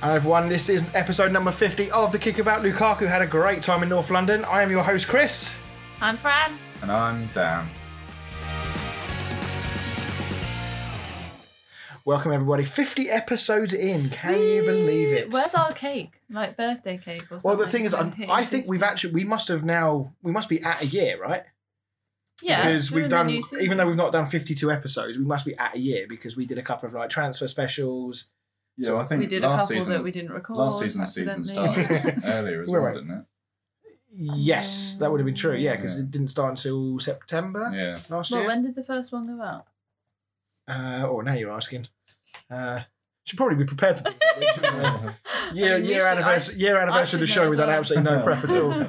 Hi everyone, this is episode number 50 of The Kickabout. Lukaku had a great time in North London. I am your host, Chris. I'm Fran. And I'm Dan. Welcome everybody. 50 episodes in. Can you believe it? Where's our cake? Like birthday cake or something? well, the thing is, I'm, I think we've actually, we must have now, we must be at a year, right? yeah, because we're we've done, even though we've not done 52 episodes, we must be at a year because we did a couple of like transfer specials. Yeah, well, I think we did a last couple season, that we didn't record. last season's season started earlier as well, right. didn't it? Yes, that would have been true. Yeah, because Yeah. it didn't start until September Yeah. last well, year. when did the first one go out? Uh, oh, now you're asking. Uh, should probably be prepared for things. like this, year I mean, year should- anniversary year anniversary of the show know with well. absolutely no prep at all.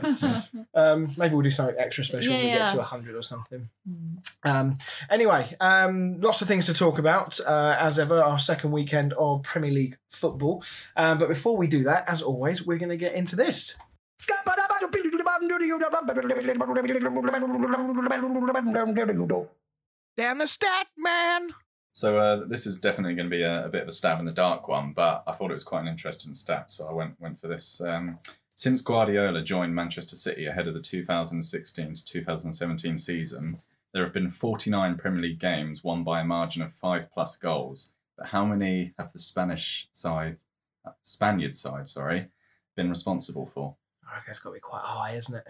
Um, maybe we'll do something extra special when we get to Yes. hundred or something. Hmm. Um, anyway, um, lots of things to talk about uh, as ever. Our second weekend of Premier League football. Um, but before we do that, as always, we're going to get into this. Down the stat man. So uh, this is definitely going to be a, a bit of a stab in the dark one, but I thought it was quite an interesting stat, so I went went for this. Um, since Guardiola joined Manchester City ahead of the 2016 to 2017 season, there have been 49 Premier League games won by a margin of five plus goals. But how many have the Spanish side, uh, Spaniard side, sorry, been responsible for? I reckon it's got to be quite high, isn't it?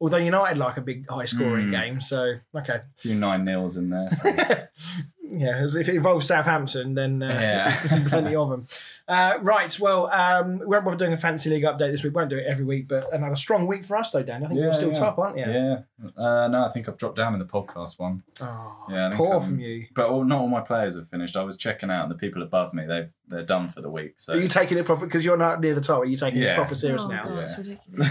Although United like a big high scoring Hmm. game, so okay. A few nine nils in there. yeah, if it involves Southampton, then uh, Yeah. plenty of them. Uh, right, well, um, we won't bother doing a fancy league update this week. We won't do it every week, but another strong week for us, though, Dan. I think you're still yeah. top, aren't you? Yeah. Uh, no, I think I've dropped down in the podcast one. Oh, Yeah, I poor I'm- from you. But all, not all my players have finished. I was checking out, and the people above me, they've they're done for the week. So Are you taking it proper because you're not near the top? Are you taking this Yeah. proper serious oh, now? God, Yeah. it's ridiculous.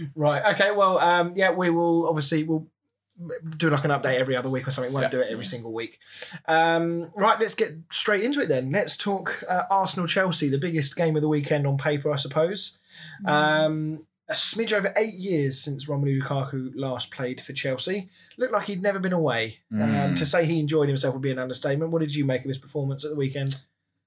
right. Okay. Well, um, yeah, we will obviously we'll do like an update every other week or something. Won't Yeah. do it every single week. Um, right. Let's get straight into it then. Let's talk uh, Arsenal Chelsea, the biggest game of the weekend on paper, I suppose. Um, a smidge over eight years since Romelu Lukaku last played for Chelsea. Looked like he'd never been away. Um, Mm. to say he enjoyed himself would be an understatement. What did you make of his performance at the weekend?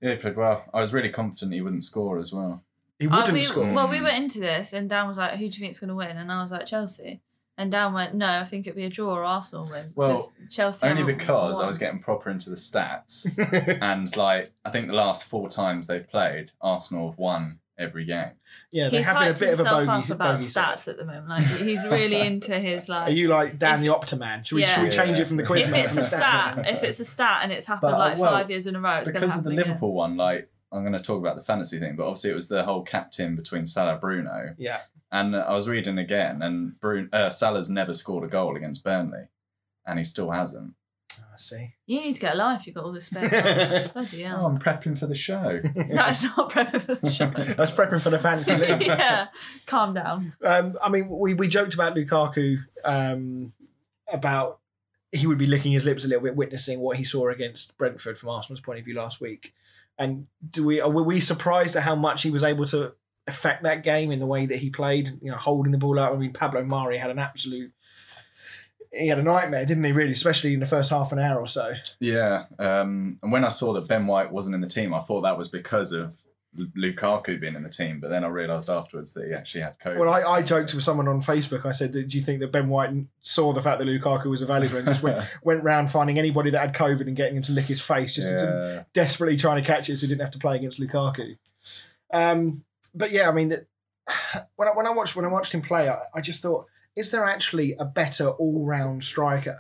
yeah, he played well. I was really confident he wouldn't score as well. He Uh, wouldn't we, score. Well, we went into this, and Dan was like, "Who do you think's going to win?" And I was like, "Chelsea." And Dan went, "No, I think it'd be a draw or Arsenal win." Well, Chelsea Only haven't because I was getting proper into the stats, and like I think the last four times they've played, Arsenal have won every game. yeah, they He's have been a bit of a himself bogey. up about bogey side. stats at the moment. Like he's really into his like. Are you like Dan If- the Opta man? Should we, Yeah. should we change Yeah. it from the quiz if it's a stat, if it's a stat and it's happened But, like well, five years in a row, it's going to because of the again. Liverpool one, like I'm going to talk about the fantasy thing, but obviously it was the whole captain between Salah Bruno, Yeah. And I was reading again, and Bruno, uh, Salah's never scored a goal against Burnley, and he still hasn't. I see. You need to get a life. You've got all this spare time. Bloody Oh. I'm prepping for the show. That's not prepping for the show. That's prepping for the fantasy league. yeah, calm down. Um, I mean, we, we joked about Lukaku um, about he would be licking his lips a little bit, witnessing what he saw against Brentford from Arsenal's point of view last week. And do we were we surprised at how much he was able to affect that game in the way that he played? You know, holding the ball up. I mean, Pablo Mari had an absolute. He had a nightmare, didn't he? Really, especially in the first half an hour or so. Yeah, um, and when I saw that Ben White wasn't in the team, I thought that was because of Lukaku being in the team. But then I realised afterwards that he actually had COVID. Well, I, I joked with someone on Facebook. I said, "Do you think that Ben White saw the fact that Lukaku was available and just went went round finding anybody that had COVID and getting him to lick his face, just to, yeah. desperately trying to catch it so he didn't have to play against Lukaku." Um, but yeah, I mean, that when I, when I watched when I watched him play, I, I just thought, is there actually a better all round striker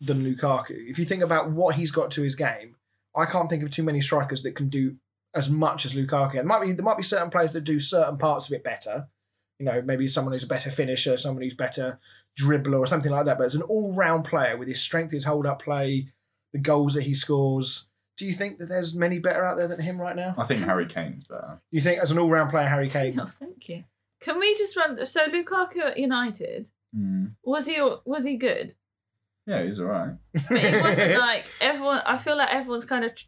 than Lukaku? If you think about what he's got to his game, I can't think of too many strikers that can do as much as Lukaku. There might be there might be certain players that do certain parts of it better. You know, maybe someone who's a better finisher, someone who's better dribbler or something like that. But as an all round player with his strength, his hold up play, the goals that he scores, do you think that there's many better out there than him right now? I think Harry Kane's better. You think as an all round player, Harry Kane? No, thank you. Can we just run? So Lukaku at United Mm. was he was he good? Yeah, he's all right. But it wasn't like everyone. I feel like everyone's kind of tr-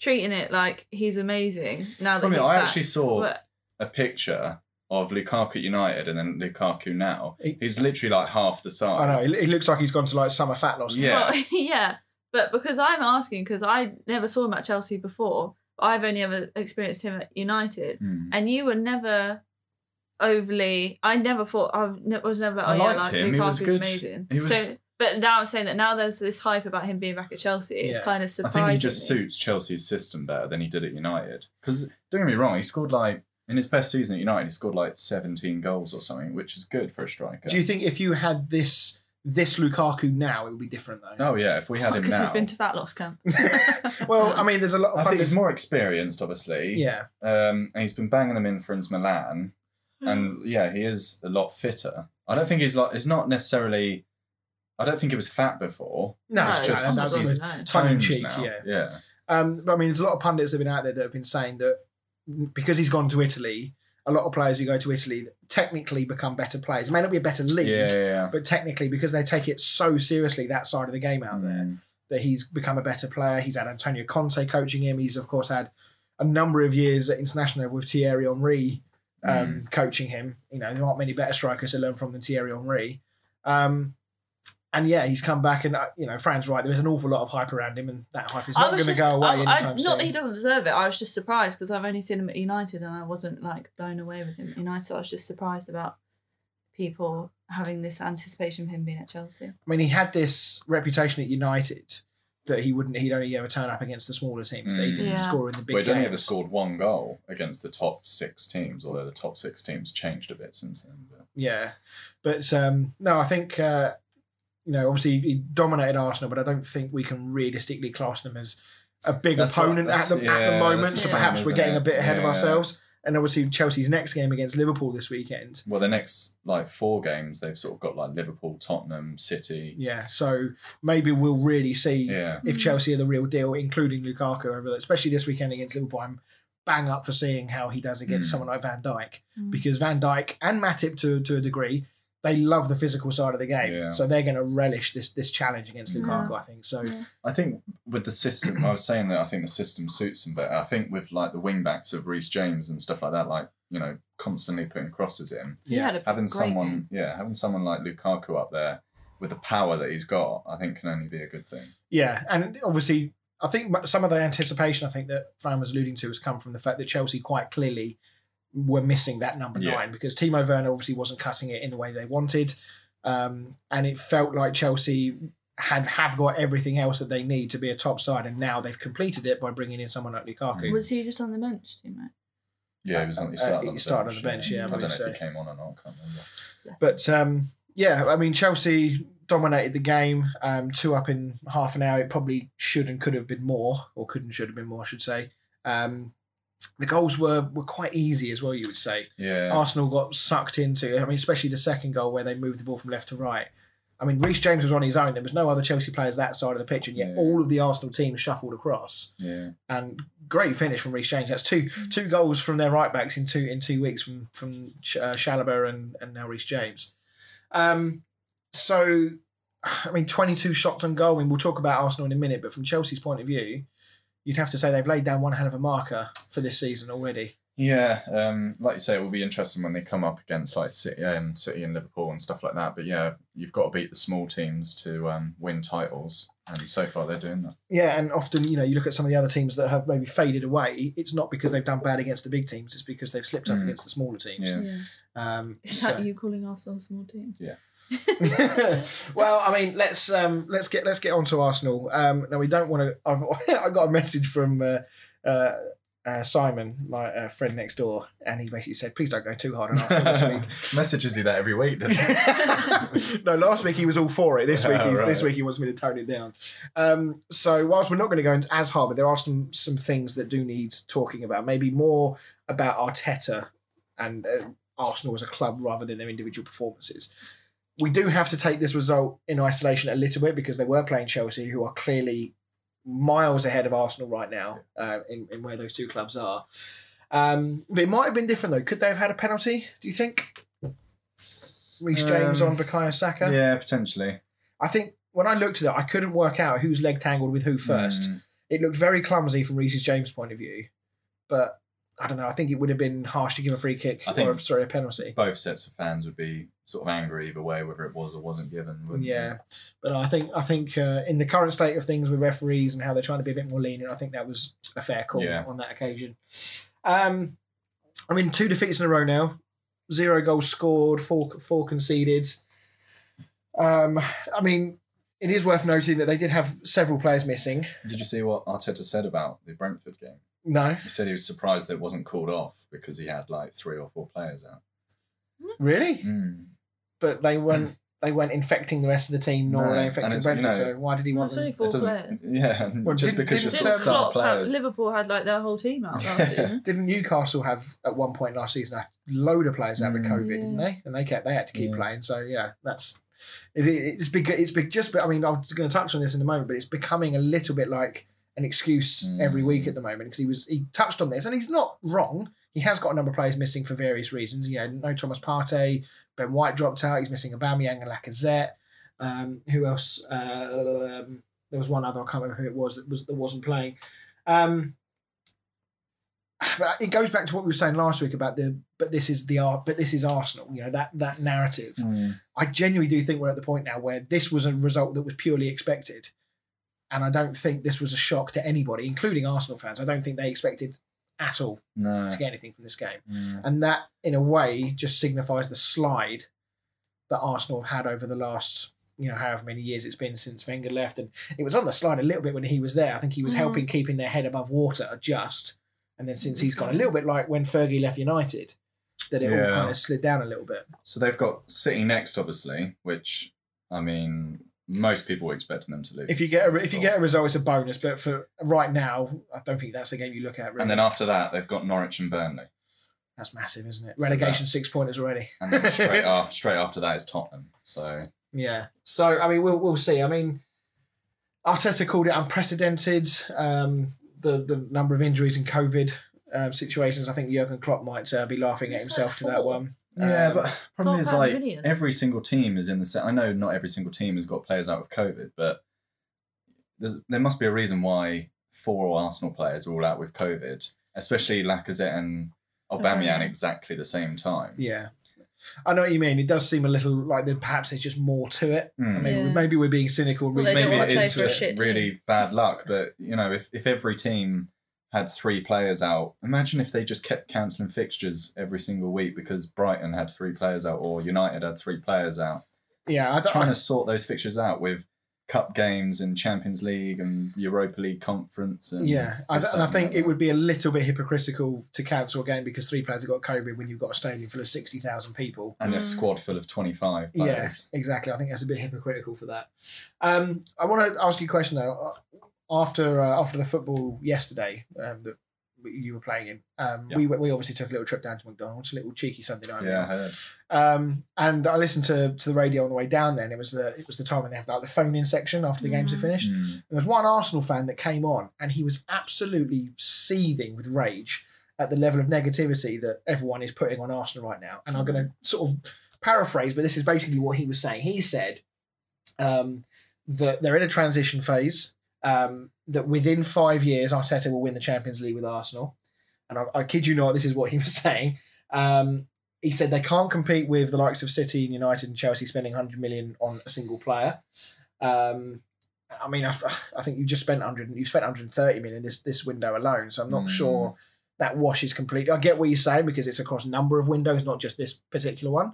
treating it like he's amazing now that I mean, he's I back. actually saw But a picture of Lukaku at United and then Lukaku now. He- He's literally like half the size. I know. He, he looks like he's gone to like summer fat loss. Yeah. Well, yeah. But because I'm asking, because I never saw him at Chelsea before, I've only ever experienced him at United, Hmm. and you were never overly. I never thought I was never. like, Oh I yeah, like him. He was Lukaku's good. amazing. He was- So, but now I'm saying that now there's this hype about him being back at Chelsea. It's Yeah. kind of surprising. I think he just me. suits Chelsea's system better than he did at United. Because don't get me wrong, he scored like in his best season at United, he scored like 17 goals or something, which is good for a striker. Do you think if you had this this Lukaku now, it would be different though? oh yeah, if we had him because now, he's been to fat loss camp. well, I mean, there's a lot of I think he's more experienced, obviously. Yeah, Um, and he's been banging them in for Inter Milan, and yeah, he is a lot fitter. I don't think he's like. It's not necessarily. I don't think he was fat before. no, it's no, just- that's my God, absolutely no. tongue in cheek. now. Yeah, yeah. Um, but I mean, there's a lot of pundits that have been out there that have been saying that because he's gone to Italy, a lot of players who go to Italy technically become better players. It may not be a better league, Yeah, yeah, yeah. but technically because they take it so seriously that side of the game out there Mm. that he's become a better player. He's had Antonio Conte coaching him. He's of course had a number of years at international with Thierry Henry um, coaching him. You know, there aren't many better strikers to learn from than Thierry Henry. Um, and yeah, he's come back, and uh, you know, Fran's right. There is an awful lot of hype around him, and that hype is not was going to go away I- I- anytime soon. Not that he doesn't deserve it. I was just surprised because I've only seen him at United and I wasn't like blown away with him at United. So I was just surprised about people having this anticipation of him being at Chelsea. I mean, he had this reputation at United that he wouldn't, he'd only ever turn up against the smaller teams. That he Mm. didn't Yeah. score in the big Well, he'd only ever scored one goal against the top six teams, although the top six teams changed a bit since then. But Yeah, but um, no, I think uh, you know, obviously he dominated Arsenal, but I don't think we can realistically class them as a big That's what- opponent at the that's- at the moment. So perhaps we're isn't getting a bit ahead of Yeah. ourselves. And obviously Chelsea's next game against Liverpool this weekend. well, the next like four games, they've sort of got like Liverpool, Tottenham, City. Yeah, so maybe we'll really see Yeah, if Chelsea are the real deal, including Lukaku over there, especially this weekend against Liverpool. I'm bang up for seeing how he does against Mm. someone like Van Dijk Mm. because Van Dijk and Matip to to a degree. They love the physical side of the game, Yeah. so they're going to relish this this challenge against Yeah. Lukaku. I think so. Yeah. I think with the system, I was saying that I think the system suits him better. I think with like the wing backs of Reece James and stuff like that, like you know, constantly putting crosses in, Yeah. having someone, game. yeah, having someone like Lukaku up there with the power that he's got, I think can only be a good thing. Yeah, and obviously, I think some of the anticipation I think that Fran was alluding to has come from the fact that Chelsea quite clearly were missing that number Yeah. nine because Timo Werner obviously wasn't cutting it in the way they wanted, um, and it felt like Chelsea had have got everything else that they need to be a top side, and now they've completed it by bringing in someone like Lukaku. Was he just on the bench, do you know? Yeah, he was on. He Uh, started, he on, the started bench, on the bench, yeah, I I don't know believe if he came on or not. I can't remember. But um, yeah, I mean Chelsea dominated the game, um, two up in half an hour. It probably should and could have been more, or could and should have been more, I should say. Um, the goals were were quite easy as well. You would say Yeah, Arsenal got sucked into. I mean, especially the second goal where they moved the ball from left to right. I mean, Reece James was on his own. There was no other Chelsea players that side of the pitch, and yet Yeah. all of the Arsenal team shuffled across. yeah. And great finish from Reece James. That's two two goals from their right backs in two in two weeks from from uh, Chalobah and and now Reece James. Um, so I mean, twenty two shots on goal. I mean, we'll talk about Arsenal in a minute, but from Chelsea's point of view, you'd have to say they've laid down one hell of a marker for this season already. Yeah, um, like you say, it will be interesting when they come up against like City, um, City and Liverpool and stuff like that. But yeah, you've got to beat the small teams to um, win titles, and so far they're doing that. Yeah, and often you know you look at some of the other teams that have maybe faded away. It's not because they've done bad against the big teams; it's because they've slipped up Mm. against the smaller teams. Yeah. Um, Is so- that you calling ourselves a small team? well, I mean, let's um, let's get let's get on to Arsenal. Um, now we don't want to. I've I got a message from uh, uh, uh, Simon, my uh, friend next door, and he basically said, "Please don't go too hard on Arsenal this week." Messages you that every week, doesn't he? no, last week he was all for it. This week, Oh, he's, right. this week he wants me to tone it down. Um, so, whilst we're not going to go into as hard, but there are some some things that do need talking about. Maybe more about Arteta and uh, Arsenal as a club rather than their individual performances. We do have to take this result in isolation a little bit because they were playing Chelsea, who are clearly miles ahead of Arsenal right now uh, in, in where those two clubs are. Um, but it might have been different though. Could they have had a penalty? Do you think? Reece James Um, on Bukayo Saka. yeah, potentially. I think when I looked at it, I couldn't work out whose leg tangled with who first. Mm, It looked very clumsy from Reece's James' point of view, but I don't know. I think it would have been harsh to give a free kick I think- or sorry a penalty. Both sets of fans would be sort of angry either way, whether it was or wasn't given. Yeah, but I think I think uh, in the current state of things with referees and how they're trying to be a bit more lenient, I think that was a fair call Yeah. on that occasion. Um, I mean, two defeats in a row now, zero goals scored, four four conceded. Um, I mean, it is worth noting that they did have several players missing. Did you see what Arteta said about the Brentford game? No, He said he was surprised that it wasn't called off because he had like three or four players out. really, Mm. but they weren't. They weren't infecting the rest of the team, nor were No, they and infecting it's, you Brentford. know- so why did he want That's only four It doesn't- players. Yeah, Well, just didn't- because didn't you're Didn't sort of star players. Liverpool had like their whole team out last season. Didn't Newcastle have at one point last season a load of players out with Mm. COVID, didn't they? And they kept they had to keep Yeah. playing. So yeah, that's is it, it's big. It's big. Just I mean, I was going to touch on this in a moment, but it's becoming a little bit like an excuse Mm. every week at the moment because he was he touched on this and he's not wrong. He has got a number of players missing for various reasons. You know, no Thomas Partey, Ben White dropped out. He's missing Aubameyang and Lacazette. Um, who else? Uh, um, there was one other. I can't remember who it was that was that wasn't playing. Um, but it goes back to what we were saying last week about the but this is the art but this is Arsenal you know that that narrative Mm. I genuinely do think we're at the point now where this was a result that was purely expected and I don't think this was a shock to anybody including Arsenal fans. I don't think they expected at all No. to get anything from this game. Mm. and that in a way just signifies the slide that Arsenal have had over the last you know however many years it's been since Wenger left. And it was on the slide a little bit when he was there. I think he was Mhm. helping keeping their head above water just. And then since he's gone a little bit like when Fergie left United that it all kind of slid down a little bit. So they've got City next, obviously, which I mean, most people were expecting them to lose. if you get a, if you get a result it's a bonus but for right now I don't think that's the game you look at really. and then after that, they've got Norwich and Burnley, that's massive isn't it relegation that- six pointers already and then straight after straight after that is Tottenham. So Yeah. So I mean, we'll we'll see. I mean, Arteta called it unprecedented. Um, the the number of injuries and COVID um, situations. I think Jurgen Klopp might uh, be laughing at himself like to that one. Yeah, Um, but problem is Four like million. every single team is in the set. I know not every single team has got players out with COVID, but there's, there must be a reason why four Arsenal players are all out with COVID, especially Lacazette and Aubameyang Aubameyang. exactly the same time. Yeah. I know what you mean. It does seem a little like there perhaps there's just more to it. I Hmm. mean, Yeah. maybe we're being cynical. Well, really they don't maybe wanna it play is for a just shit really bad luck. But you know, if if every team had three players out, imagine if they just kept cancelling fixtures every single week because Brighton had three players out or United had three players out. yeah, I don't, Trying to sort those fixtures out with cup games and Champions League and Europa League conference. And yeah, I, and I think and it would be a little bit hypocritical to cancel a game because three players have got COVID when you've got a stadium full of sixty thousand people. and a Mm. squad full of twenty five Yes, players. exactly. I think that's a bit hypocritical for that. Um, I want to ask you a question though. After uh, after the football yesterday um, that you were playing in, um, Yeah. we we obviously took a little trip down to McDonald's, a little cheeky Sunday night. Yeah, I heard. Um, and I listened to, to the radio on the way down. Then it was the it was the time when they have like the phone in section after the games are finished. Mm. There was one Arsenal fan that came on, and he was absolutely seething with rage at the level of negativity that everyone is putting on Arsenal right now. And I'm going to sort of paraphrase, but this is basically what he was saying. He said um, that they're in a transition phase. Um, that within five years, Arteta will win the Champions League with Arsenal. And I, I kid you not, this is what he was saying. Um, he said they can't compete with the likes of City and United and Chelsea spending 100 million on a single player. Um, I mean, I, I think you just spent 100, you spent 130 million this this window alone. So I'm not Mm. sure that washes completely. I get what you're saying because it's across a number of windows, not just this particular one.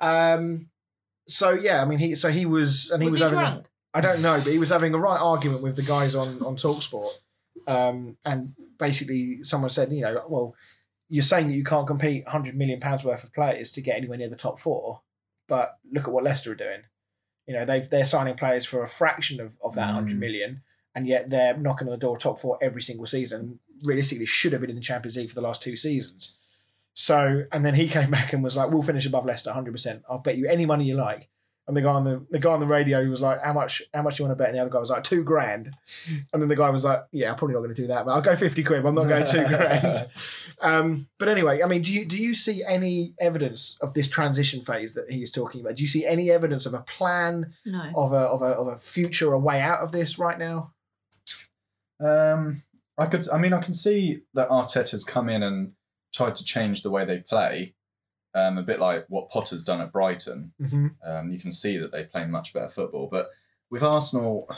Um, so yeah, I mean, he so he was and he was, was, he drunk? I don't know, but he was having a right argument with the guys on on Talksport, um, and basically someone said, you know, well, you're saying that you can't compete 100 million pounds worth of players to get anywhere near the top four, but look at what Leicester are doing. You know, they've they're signing players for a fraction of, of that 100 Mm. million, and yet they're knocking on the door top four every single season. Realistically, should have been in the Champions League for the last two seasons. So, and then he came back and was like, "We'll finish above Leicester, 100. percent I'll bet you any money you like." And the guy on the the guy on the radio was like, "How much? How much do you want to bet?" And the other guy was like, two grand." And then the guy was like, "Yeah, I'm probably not going to do that, but I'll go fifty quid. I'm not going two grand." Um, but anyway, I mean, do you do you see any evidence of this transition phase that he's talking about? Do you see any evidence of a plan No. of a of a of a future, a way out of this right now? Um, I could. I mean, I can see that Arteta's come in and tried to change the way they play, um, a bit like what Potter's done at Brighton. hmm Um, you can see that they play much better football. But with Arsenal,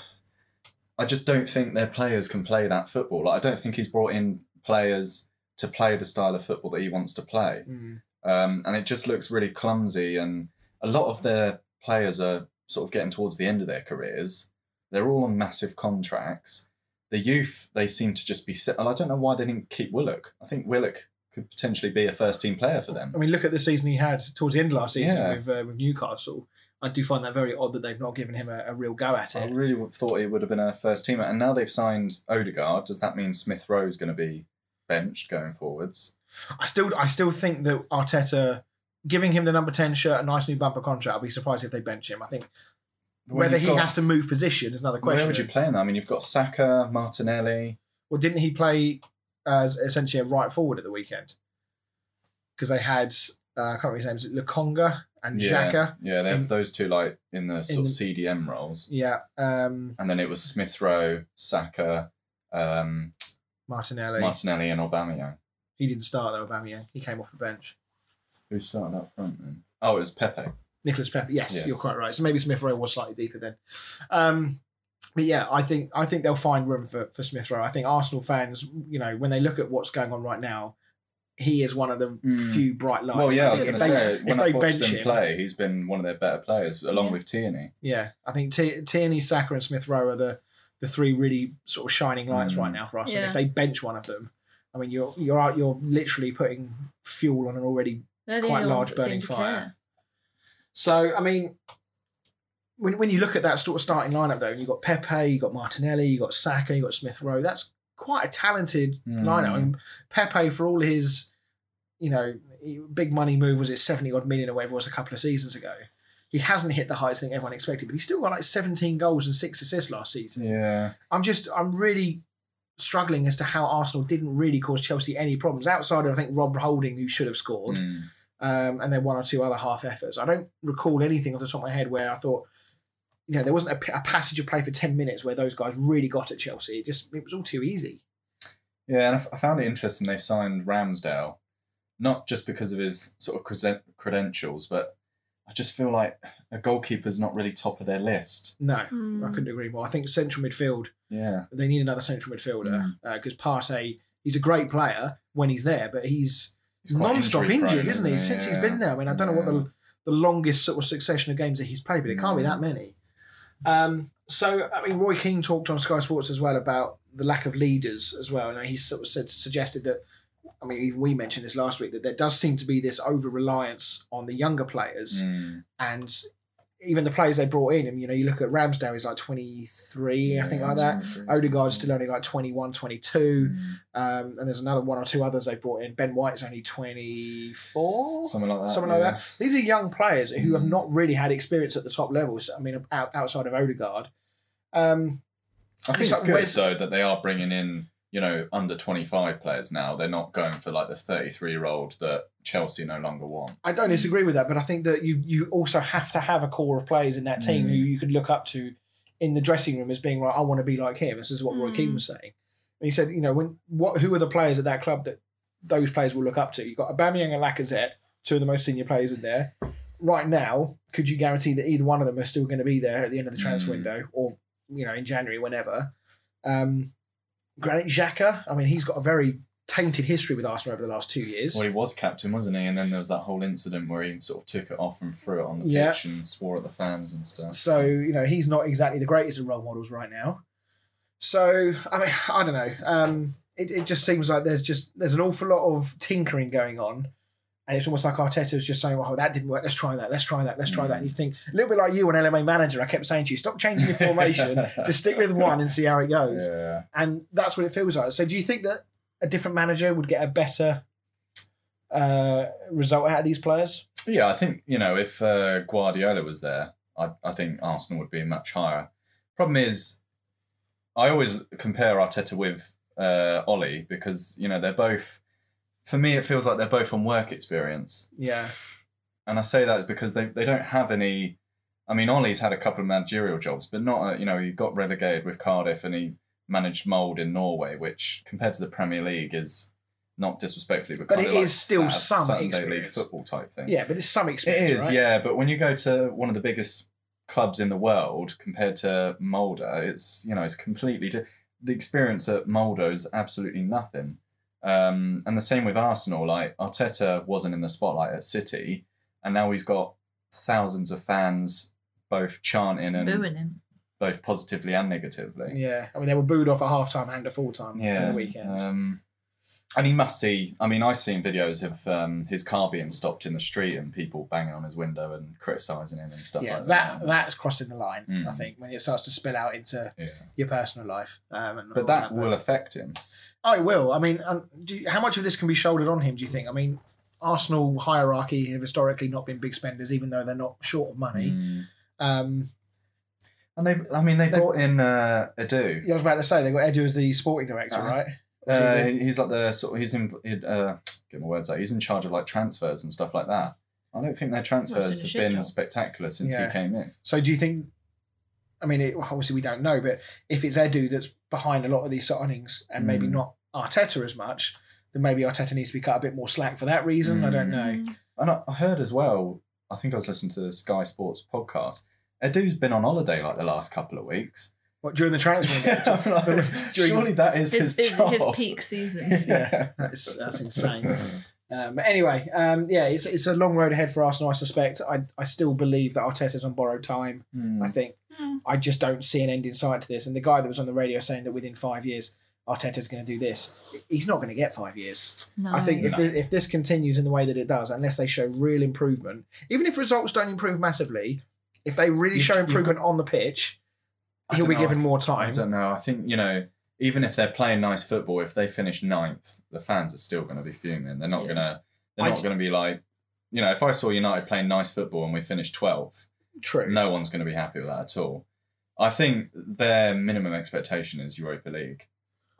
I just don't think their players can play that football. Like, I don't think he's brought in players to play the style of football that he wants to play. Mm. Um, and it just looks really clumsy. And a lot of their players are sort of getting towards the end of their careers. They're all on massive contracts. The youth, they seem to just be. And I don't know why they didn't keep Willock. I think Willock could potentially be a first team player for them. I mean, look at the season he had towards the end of last season Yeah. with uh, with Newcastle. I do find that very odd that they've not given him a, a real go at it. I really would- thought he would have been a first teamer, and now they've signed Odegaard. Does that mean Smith Rowe is going to be benched going forwards? I still, I still think that Arteta giving him the number ten shirt, a nice new bumper contract. I'll be surprised if they bench him. I think When whether he got- has to move position is another question. Where would you play him? I mean, you've got Saka, Martinelli. Well, didn't he play as essentially a right forward at the weekend? Because they had uh, I can't remember his name. Is Lokonga and Yeah, Xhaka? yeah, they have In- those two like in the sort in of CDM roles, Yeah, um, and then it was Smith Rowe, Saka, um, Martinelli. Martinelli, and Aubameyang. he didn't start though. Aubameyang. He came off the bench. Who started up front then? Oh, it was Pepe. Nicholas Pepe. Yes, Yes. you're quite right. So maybe Smith Rowe was slightly deeper then. Um, but yeah, I think I think they'll find room for, for Smith Rowe. I think Arsenal fans, you know, when they look at what's going on right now, he is one of the Mm. few bright lights. well, yeah, I I was going to if say when if I've they watched bench him him- play, he's been one of their better players, along Yeah. with Tierney. Yeah, I think T- Tierney, Saka, and Smith Rowe are the the three really sort of shining lights Mm. right now for us. And if they bench one of them, I mean, you're you're out, you're literally putting fuel on an already. Quite large ones that seem burning fire. care. So I mean, when when you look at that sort of starting lineup though, you've got Pepe, you have got Martinelli, you have got Saka, you have got Smith Rowe. That's quite a talented Mm. lineup. And Pepe, for all his, you know, big money move was it seventy odd million or whatever it was a couple of seasons ago. He hasn't hit the heights I think everyone expected, but he's still got like seventeen goals and six assists last season. Yeah, I'm just I'm really struggling as to how Arsenal didn't really cause Chelsea any problems outside of I think Rob Holding who should have scored, Mm. um, and then one or two other half efforts. I don't recall anything off the top of my head where I thought, you know, there wasn't a passage of play for ten minutes where those guys really got at Chelsea. It just it was all too easy. Yeah, and I, f- I found it interesting they signed Ramsdale, not just because of his sort of creden- credentials, but I just feel like a goalkeeper's not really top of their list. No, I Mm. couldn't agree more. I think central midfield Yeah, they need another central midfielder because Partey he's a great player when he's there, but he's he's non-stop injured, prone, isn't he? Since he's been there. I mean, I don't know what the the longest sort of succession of games that he's played, but it can't be Mm. that many. Um, so I mean, Roy Keane talked on Sky Sports as well about the lack of leaders as well, and he sort of said, suggested that. I mean, even we mentioned this last week that there does seem to be this over reliance on the younger players, Mm. and even the players they brought in. And you know, you look at Ramsdale, he's like twenty three, I think, like that. 23. Odegaard's still only like 21, 22. Mm. Um, and there's another one or two others they've brought in. Ben White's only 24, something like that. something like that. These are young players who have Mm. not really had experience at the top levels. I mean, out, outside of Odegaard. Um, I think It's it's good though that they are bringing in you know under twenty five players now. They're not going for like the thirty three year old that Chelsea no longer want. I don't disagree with that, but I think that you you also have to have a core of players in that team Mm. who you can look up to in the dressing room as being like, I want to be like him. This is what Roy Mm. Keane was saying. And he said, you know, when what who are the players at that club that those players will look up to? You've got Aubameyang and Lacazette, two of the most senior players in there. Right now, could you guarantee that either one of them are still going to be there at the end of the transfer Mm. window or, you know, in January, whenever? Um, Granit Xhaka, I mean, he's got a very tainted history with Arsenal over the last two years. Well, he was captain, wasn't he? And then there was that whole incident where he sort of took it off and threw it on the Yeah. pitch and swore at the fans and stuff. So you know he's not exactly the greatest of role models right now. So I mean I don't know. Um, it, it just seems like there's just there's an awful lot of tinkering going on, and it's almost like Arteta's just saying, "Oh, that didn't work. Let's try that. Let's try that. Let's try that." And you think a little bit like you on LMA Manager. I kept saying to you, "Stop changing your formation. just stick with one and see how it goes." Yeah. And that's what it feels like. So do you think that a different manager would get a better uh, result out of these players? Yeah, I think, you know, if uh, Guardiola was there, I, I think Arsenal would be much higher. Problem is, I always compare Arteta with uh, Ollie because, you know, they're both, for me, it feels like they're both on work experience. Yeah. And I say that is because they, they don't have any. I mean, Ollie's had a couple of managerial jobs, but not, uh, you know, he got relegated with Cardiff and he managed Molde in Norway, which compared to the Premier League is not disrespectfully, but, But it of like still Sat- some Sunday League football type thing. Yeah, but it's some experience. is, right? yeah. But when you go to one of the biggest clubs in the world compared to Molde, it's you know it's completely di- the experience at Molde is absolutely nothing. Um, and the same with Arsenal. Like Arteta wasn't in the spotlight at City, and now he's got thousands of fans both chanting and Booing him. both positively and negatively. Yeah, I mean they were booed off at half time and at full time on Yeah. the weekend. Um, and he must see. I mean, I've seen videos of um, his car being stopped in the street and people banging on his window and criticising him and stuff yeah, like that that. that's crossing the line. Mm. I think when it starts to spill out into Yeah. your personal life. Um, and But all that but- will affect him. Oh, it will. I mean, um, do you, how much of this can be shouldered on him? Do you think? I mean, Arsenal hierarchy have historically not been big spenders, even though they're not short of money. Mm. Um, And they, I mean, they brought in uh, Edu. I was about to say they got Edu as the sporting director, Uh-huh. right? Uh, he's like the sort of he's in. he'd, Uh, get my words out. He's in charge of like transfers and stuff like that. I don't think their transfers it's have been job. spectacular since Yeah. he came in. So do you think? I mean, it, obviously we don't know, but if it's Edu that's behind a lot of these signings and maybe Mm. not Arteta as much, then maybe Arteta needs to be cut a bit more slack for that reason. I don't know. Mm. And I, I heard as well. I think I was listening to the Sky Sports podcast. Edu's been on holiday like the last couple of weeks. What during the transfer? window? Like, During- surely that is His, his, his, job. his peak season. yeah. That's that's insane. Um, but anyway, um, yeah, it's, it's a long road ahead for Arsenal. I suspect. I, I still believe that Arteta's on borrowed time. Hmm. I think Hmm. I just don't see an end in sight to this. And the guy that was on the radio saying that within five years Arteta's going to do this, he's not going to get five years. No. I think if No. this, if this continues in the way that it does, unless they show real improvement, even if results don't improve massively, if they really You- show you've improvement on the pitch, he'll be know, given I- more I time. don't know. I think you know, even if they're playing nice football, if they finish ninth, the fans are still going to be fuming. They're not Yeah. gonna. They're I not j- going to be like, you know, if I saw United playing nice football and we finished twelfth, True. no one's going to be happy with that at all. I think their minimum expectation is Europa League.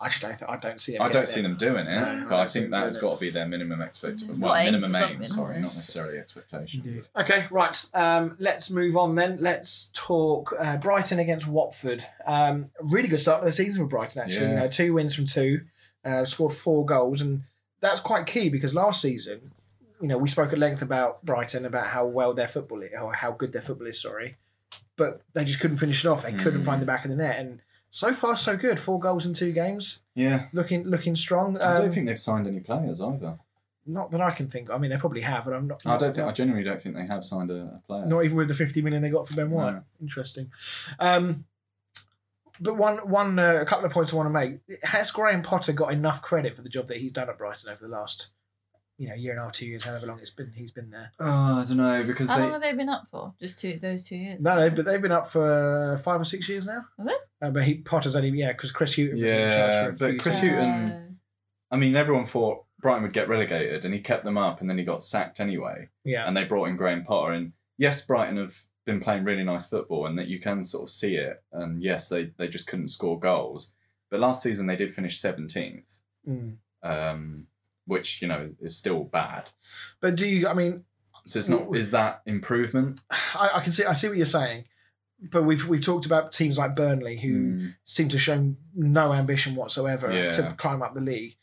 I just don't. Th- I don't see. Them I don't see there. them doing it, No, I but I don't think that has got to be their minimum expectation. They've Well, got minimum aim, sorry, haven't necessarily expectation. Indeed. Okay, right. Um, let's move on then. Let's talk uh, Brighton against Watford. Um, really good start to the season for Brighton, actually. You know, two wins from two, uh, scored four goals, and that's quite key because last season, you know, we spoke at length about Brighton about how well their football is, or how good their football is. Sorry, but they just couldn't finish it off. They couldn't Mm. find the back of the net, and so far so good. Four goals in two games, Yeah, looking looking strong. I Um, don't think they've signed any players either. not that I can think. I mean, they probably have, but I'm not. I don't think. I genuinely don't think they have signed a, a player. Not even with the 50 million they got for Ben White. No. Interesting. Um, but one, one, uh, a couple of points I want to make. Has Graham Potter got enough credit for the job that he's done at Brighton over the last, you know, year and a half, two years, however long it's been, he's been there? Oh, I don't know because How they. long have they been up for? Just two, those two years. No, they've, they've been up for five or six years now. Have they? Uh, but he Potter's only yeah because Chris Hughton was in charge for a but few Chris seasons. Hughton- Uh, I mean, everyone thought Brighton would get relegated, and he kept them up, and then he got sacked anyway. yeah, And they brought in Graham Potter, and yes, Brighton have been playing really nice football, and that you can sort of see it. And yes, they they just couldn't score goals. But last season they did finish seventeenth, Mm. um, which you know is still bad. But do you? I mean, So it's not. Is that improvement? I, I can see I see what you're saying. But we've we've talked about teams like Burnley who Mm, seem to show no ambition whatsoever Yeah. to climb up the league.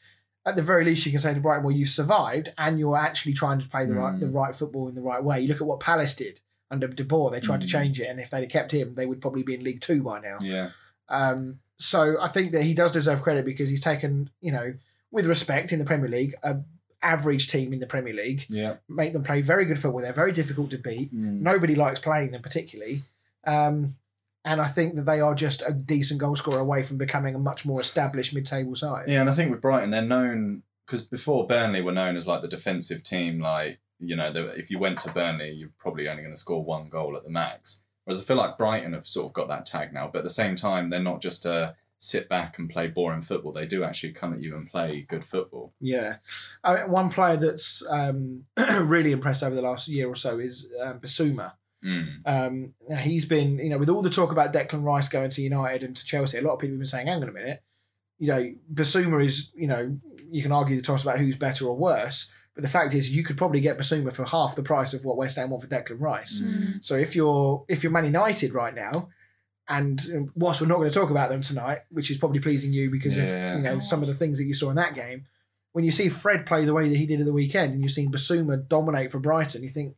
At the very least, you can say to Brighton, "Well, you've survived, and you're actually trying to play the right Mm. the right football in the right way." You look at what Palace did under De Boer; they tried to Mm. change it, and if they'd have kept him, they would probably be in League Two by now. yeah. Um, so I think that he does deserve credit because he's taken, you know, with respect in the Premier League, a average team in the Premier League, Yeah. make them play very good football. They're very difficult to beat. Mm. Nobody likes playing them particularly. Um, and I think that they are just a decent goal scorer away from becoming a much more established mid-table side. Yeah, and I think with Brighton, they're known because before Burnley were known as like the defensive team. Like you know, the, if you went to Burnley, you're probably only going to score one goal at the max. Whereas I feel like Brighton have sort of got that tag now, but at the same time, they're not just a sit back and play boring football. They do actually come at you and play good football. Yeah. Uh, one player that's um, really impressed over the last year or so is um, Bissouma. Mm. Um, now he's been, you know, with all the talk about Declan Rice going to United and to Chelsea, a lot of people have been saying, hang on a minute, you know, Bissouma is, you know, you can argue the toss about who's better or worse, but the fact is you could probably get Bissouma for half the price of what West Ham want for Declan Rice. Mm. So if you're if you're Man United right now, and um, whilst we're not going to talk about them tonight, which is probably pleasing you because Yeah. of you know some of the things that you saw in that game, when you see Fred play the way that he did at the weekend, and you've seen Bissouma dominate for Brighton, you think,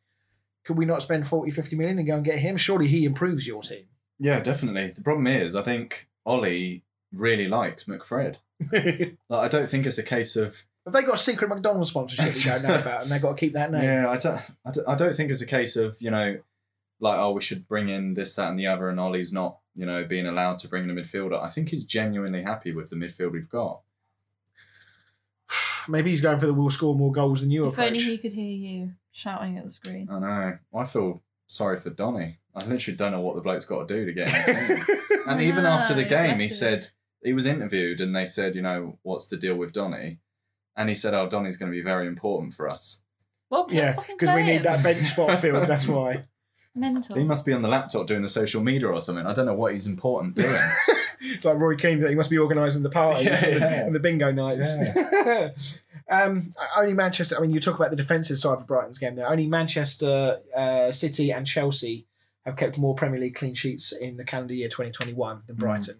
could we not spend 40, 50 million and go and get him? Surely he improves your team. Yeah, definitely. The problem is, I think Ollie really likes McFred. Like, I don't think it's a case of Have they got a secret McDonald's sponsorship we don't know about, and they've got to keep that name? yeah. I don't, I don't. I don't think it's a case of you know, like oh, we should bring in this, that, and the other, and Ollie's not you know being allowed to bring in a midfielder. I think he's genuinely happy with the midfield we've got. Maybe he's going for the will score more goals than you If approach. only he could hear you shouting at the screen. I know. I feel sorry for Donny. I literally don't know what the bloke's got to do to get in the team. And even after the No, game, he bless said he was interviewed, and they said, you know, what's the deal with Donny? And he said, oh, Donny's going to be very important for us. Well, yeah, because we need that bench spot filled. That's why. Mental. He must be on the laptop doing the social media or something. I don't know what he's important doing. It's like Roy Keane that he must be organising the parties Yeah, and, the, yeah. and the bingo nights. um, only Manchester. I mean, you talk about the defensive side of Brighton's game there. Only Manchester uh, City and Chelsea have kept more Premier League clean sheets in the calendar year 2021 than Mm. Brighton.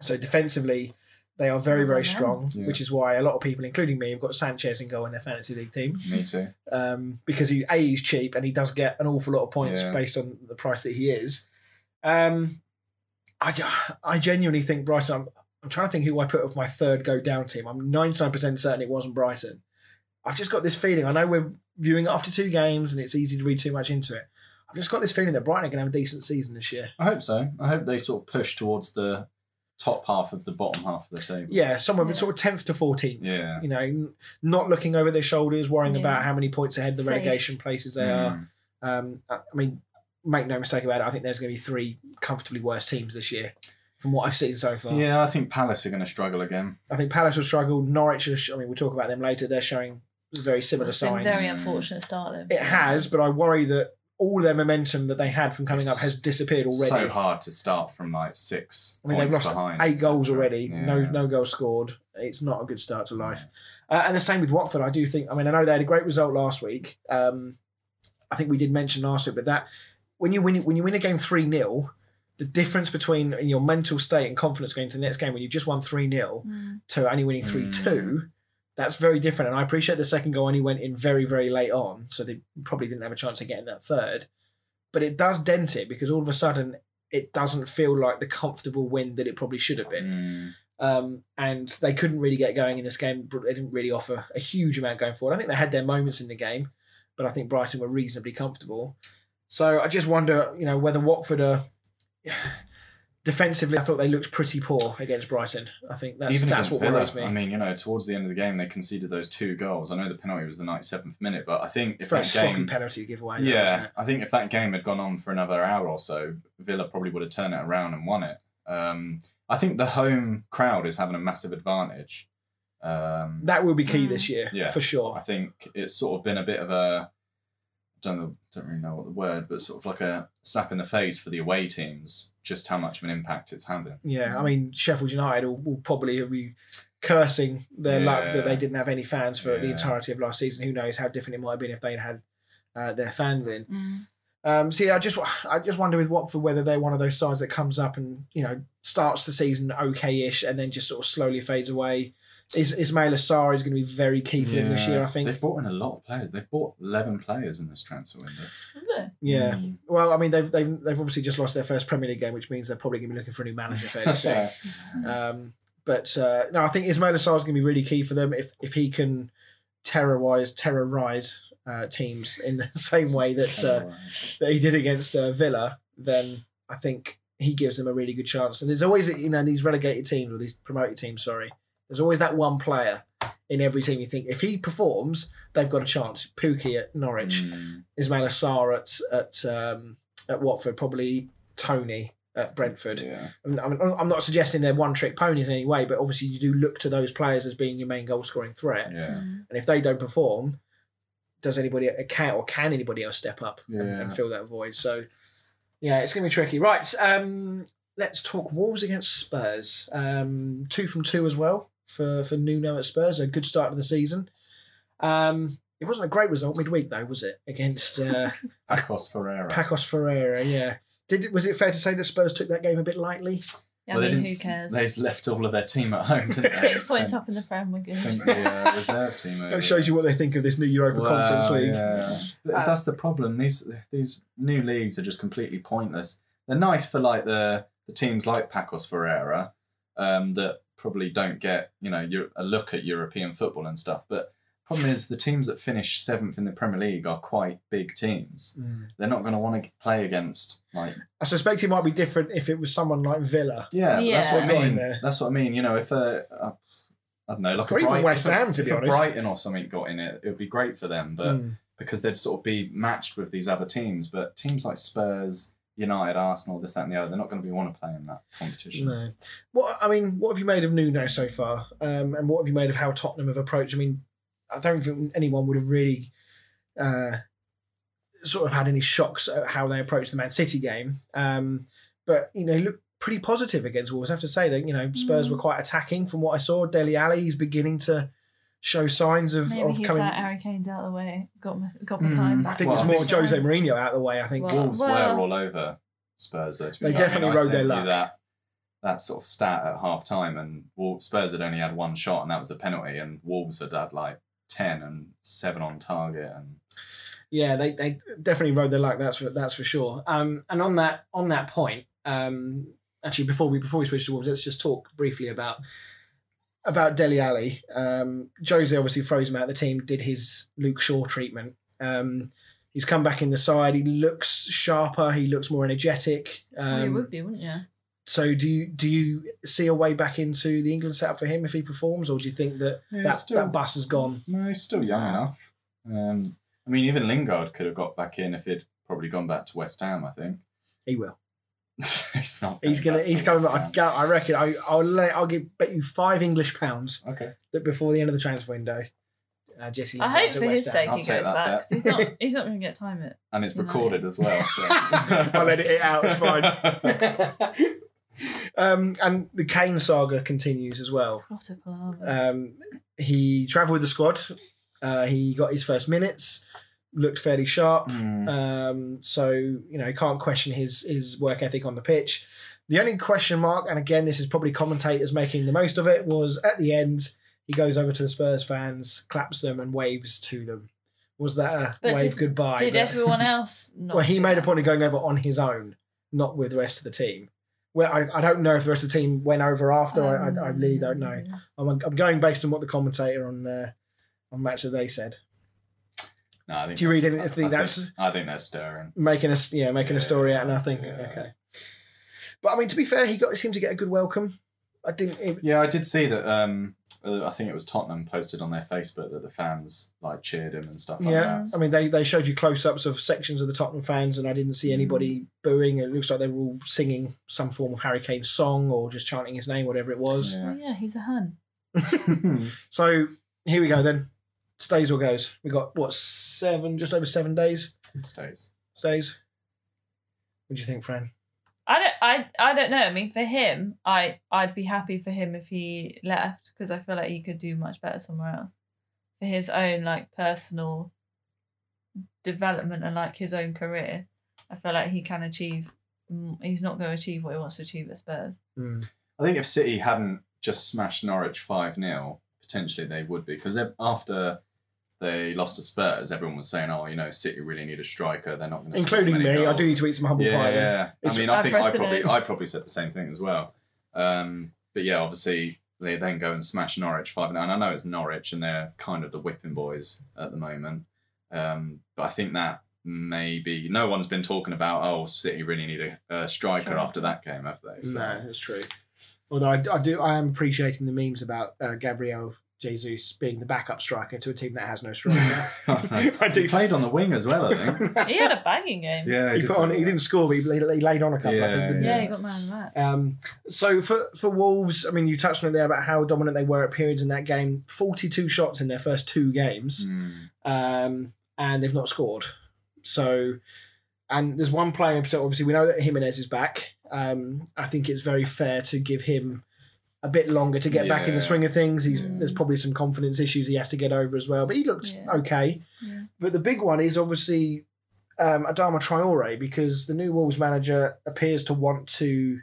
So defensively, they are very, very strong, Yeah. which is why a lot of people, including me, have got Sanchez in goal in their fantasy league team Me too. um, because he a he's cheap and he does get an awful lot of points Yeah. based on the price that he is. Um, I, I genuinely think Brighton. I'm, I'm trying to think who I put of my third go down team. I'm 99% certain it wasn't Brighton. I've just got this feeling. I know we're viewing it after two games and it's easy to read too much into it. I've just got this feeling that Brighton are going to have a decent season this year. I hope so. I hope they sort of push towards the top half of the bottom half of the table. Yeah, somewhere Yeah. sort of 10th to 14th. Yeah. You know, not looking over their shoulders, worrying Yeah. about how many points ahead the Safe. relegation places they are. Mm. Um, I I mean, make no mistake about it. I think there's going to be three comfortably worse teams this year, from what I've seen so far. Yeah, I think Palace are going to struggle again. I think Palace will struggle. Norwich, are sh- I mean, we'll talk about them later. They're showing very similar It's been signs. very unfortunate start there. it has, but I worry that all their momentum that they had from coming up has disappeared already. So hard to start from like six I mean, they've lost behind. eight goals already. No, Yeah. no goals scored. It's not a good start to life. Uh, and the same with Watford. I do think. I mean, I know they had a great result last week. Um, I think we did mention last week, but that when you win when you win a game three 0 the difference between your mental state and confidence going to the next game when you just won three 0 Mm. to only winning three two, that's very different. And I appreciate the second goal only went in very very late on, so they probably didn't have a chance of getting that third. But it does dent it because all of a sudden it doesn't feel like the comfortable win that it probably should have been Mm. um, and they couldn't really get going in this game. They didn't really offer a huge amount going forward. I think they had their moments in the game, but I think Brighton were reasonably comfortable. So I just wonder, you know, whether Watford are defensively. I thought they looked pretty poor against Brighton. I think that's Even that's what Villa, worries me. I mean, you know, towards the end of the game, they conceded those two goals. I know the penalty was the 97th minute, but I think if Very that sloppy game, penalty to give away. though, yeah. I think if that game had gone on for another hour or so, Villa probably would have turned it around and won it. Um, I think the home crowd is having a massive advantage. Um, that will be key Mm. this year Yeah. for sure. I think it's sort of been a bit of a I don't know, don't really know what the word, but sort of like a slap in the face for the away teams, just how much of an impact it's having. Yeah, I mean Sheffield United will, will probably be cursing their luck that they didn't have any fans for the entirety of last season. Who knows how different it might have been if they'd had uh, their fans in. Mm. Um, so yeah, I just I just wonder with Watford whether they're one of those sides that comes up and you know starts the season okay-ish and then just sort of slowly fades away. Is Ismaila Sarr is going to be very key for them this year, I think. They've brought in a lot of players. They've bought 11 players in this transfer window. Lovely. Yeah. Mm. Well, I mean they've they've they've obviously just lost their first Premier League game, which means they're probably going to be looking for a new manager fairly soon. Um, but uh, no, I think Ismaila Sarr is going to be really key for them if if he can terrorize terrorize uh, teams in the same way that uh, that he did against uh, Villa, then I think he gives them a really good chance. And there's always you know these relegated teams or these promoted teams, sorry. There's always that one player in every team you think if he performs, they've got a chance. Pukki at Norwich, Mm. Ismaila Sarr at at um, at Watford, probably Toney at Brentford. Yeah. I'm, I'm not suggesting they're one trick ponies in any way, but obviously you do look to those players as being your main goal scoring threat. Yeah. And if they don't perform, does anybody can or can anybody else step up and, Yeah. and fill that void? So yeah, it's going to be tricky. Right, um, let's talk Wolves against Spurs. Um, two from two as well for for Nuno at Spurs. A good start to the season. Um, it wasn't a great result midweek though, was it? Against uh, Pacos Ferreira. Pacos Ferreira, yeah. Did was it fair to say that Spurs took that game a bit lightly? Yeah, Well, I they mean, who cares? They left all of their team at home. Didn't they? Six points up in the Prem, we're sent good. the uh, reserve team. That shows you what they think of this new Europa Conference League. Yeah. But That's the problem. These these new leagues are just completely pointless. They're nice for like the the teams like Pacos Ferreira um, that probably don't get you know a look at European football and stuff. But problem is the teams that finish seventh in the Premier League are quite big teams. Mm. They're not going to want to play against like I suspect it might be different if it was someone like Villa. yeah. That's what I mean. That's what I mean. You know if a, a I don't know like Or a even Bright- West if Ham, to if be a honest. Brighton or something got in it, it would be great for them. But Mm. because they'd sort of be matched with these other teams. But teams like Spurs, United, Arsenal, this, that, and the other, they're not going to be want to play in that competition. No. What I mean, what have you made of Nuno so far? Um, and what have you made of how Tottenham have approached? I mean, I don't think anyone would have really uh, sort of had any shocks at how they approached the Man City game. Um, but you know, he looked pretty positive against Wolves. I have to say that you know Spurs Mm. were quite attacking from what I saw. Dele Alli is beginning to show signs of, Maybe of he's coming. like Harry Kane's out of the way, got my, got my Mm, time I think Well, it's more think- Jose Mourinho out of the way. I think. Well, Wolves well- were all over Spurs, though. To be They fair. I definitely mean, I rode their luck. That, that sort of stat at half time, and Wolves, Spurs had only had one shot, and that was the penalty, and Wolves had had like 10 and 7 on target. and Yeah, they, they definitely rode their luck. That's for that's for sure. Um, and on that on that point, um, actually before we before we switch to Wolves, let's just talk briefly about about Dele Alli. Um, Jose obviously froze him out of the team. Did his Luke Shaw treatment. Um, he's come back in the side. He looks sharper. He looks more energetic. well, you Um, would be, wouldn't you? So do you do you see a way back into the England setup for him if he performs, or do you think that Yeah, that, still- that bus has gone? No, he's still young enough. Um, I mean, even Lingard could have got back in if he'd probably gone back to West Ham, I think. He will. he's not. He's going gonna. back He's to coming. West I, Ham. I reckon. I, I'll let. I'll give bet you five English pounds Okay. that before the end of the transfer window, uh, Jesse. I hope for West his Ham. sake I'll he goes back. bet. 'cause he's not. He's not going to get time it. And it's United. recorded as well. So. I'll edit it out. It's fine. um, and the Kane saga continues as well. What a palaver. Um, he travelled with the squad. Uh, he got his first minutes. Looked fairly sharp. Hmm. Um, so you know, can't question his his work ethic on the pitch. The only question mark, and again, this is probably commentators making the most of it, was at the end he goes over to the Spurs fans, claps them, and waves to them. Was that a But wave did- goodbye? Did But- everyone else? Not well, he do made a point of going over on his own, not with the rest of the team. Well, I, I don't know if the rest of the team went over after. I, I, I really don't know. I'm, I'm going based on what the commentator on uh, on match that they said. No, I think Do you read that's- anything I, I that's- think, I think that's stirring. making us yeah making a story out of nothing yeah. okay but i mean to be fair he got he seemed to get a good welcome i didn't it, Yeah, I did see that. Um, uh, I think it was Tottenham posted on their Facebook that the fans like cheered him and stuff like yeah. that. i mean they, they showed you close-ups of sections of the tottenham fans and i didn't see anybody booing. It looks like they were all singing some form of harry kane's song or just chanting his name whatever it was. Yeah. Well, yeah, he's a hun. so here we go then. Stays or goes. We got what seven just over seven days? Stays. stays. What do you think fran I don't. I. I don't know. I mean, for him, I. I'd be happy for him if he left because I feel like he could do much better somewhere else. For his own like personal development and like his own career, I feel like he can achieve. mm, He's not going to achieve what he wants to achieve at Spurs. Hmm. I think if City hadn't just smashed Norwich 5 0, potentially they would be. Because after they lost to Spurs, everyone was saying, oh, you know, City really need a striker. They're not going to including me i do need to eat some humble yeah, pie there. yeah. I mean, I think I probably. I probably said the same thing as well. Um, but yeah, obviously they then go and smash Norwich five, and I know it's Norwich and they're kind of the whipping boys at the moment. Um, but I think that maybe no one's been talking about oh City really need a, a striker Striker. after that game, have they? So, No, that's true. Although I, I do, I am appreciating the memes about uh, Gabriel Jesus being the backup striker to a team that has no striker. I do. he played on the wing as well, I think. He had a banging game. yeah, he he put on. He didn't score, but he, he laid on a couple. I think. Yeah, Didn't Yeah, he? he got man of the. Um, so for for Wolves, I mean, you touched on it there about how dominant they were at periods in that game. Forty-two shots in their first two games, Mm. um, and they've not scored. So, and there's one player in particular. Obviously, we know that Jimenez is back. Um, I think it's very fair to give him a bit longer to get back in the swing of things. He's Mm. there's probably some confidence issues he has to get over as well, but he looks Yeah. okay. Yeah. But the big one is obviously um, Adama Traore because the new Wolves manager appears to want to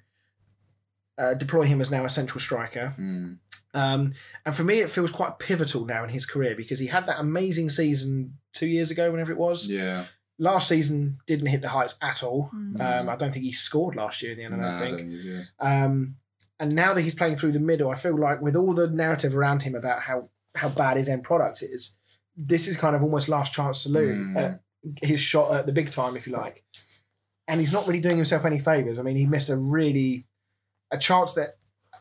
uh, deploy him as now a central striker. Mm. Um, and for me, it feels quite pivotal now in his career because he had that amazing season two years ago, whenever it was. Yeah. Last season didn't hit the heights at all. Mm. Um, I don't think he scored last year in the end. I don't think. he's good. Um, and now that he's playing through the middle, I feel like with all the narrative around him about how how bad his end product is, this is kind of almost last chance saloon Mm. at his shot at the big time, if you like. And he's not really doing himself any favors. I mean, he missed a really a chance that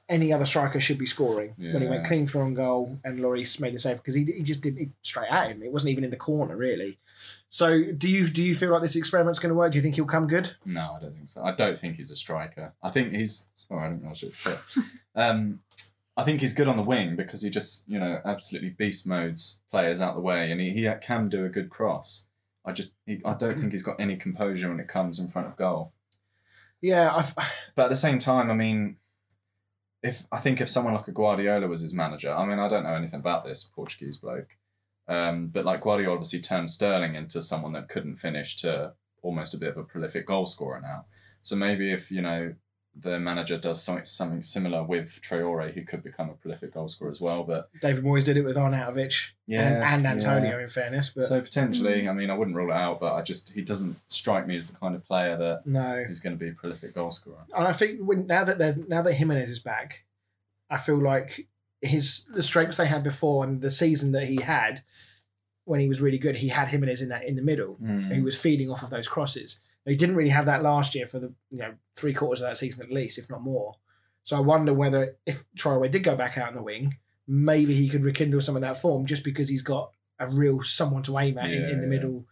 any other striker should be scoring when he went clean through on goal and Lloris made the save because he, he just did it straight at him. It wasn't even in the corner really. So do you do you feel like this experiment's going to work? Do you think he'll come good? No, I don't think so. I don't think he's a striker. I think he's sorry, I didn't know I should. But, um, I think he's good on the wing because he just you know absolutely beast modes players out the way, and he, he can do a good cross. I just he, I don't think he's got any composure when it comes in front of goal. Yeah, I've, But at the same time, I mean, if I think if someone like a Guardiola was his manager, I mean, I don't know anything about this Portuguese bloke, um, but like Guardiola obviously turned Sterling into someone that couldn't finish to almost a bit of a prolific goal scorer now. So maybe if you know the manager does something something similar with Traore, he could become a prolific goal scorer as well. But David Moyes did it with Arnautovic yeah, and, and Antonio, yeah. in fairness, but So potentially, I mean, I wouldn't rule it out, but I just he doesn't strike me as the kind of player that no. is going to be a prolific goal scorer. And I think when now that they're now that Jimenez is back, I feel like his the strengths they had before and the season that he had when he was really good, he had Jimenez in that in the middle, Mm. who was feeding off of those crosses. He didn't really have that last year for the you know three quarters of that season at least, if not more. So I wonder whether if Traore did go back out in the wing, maybe he could rekindle some of that form just because he's got a real someone to aim at in, in the Yeah. middle.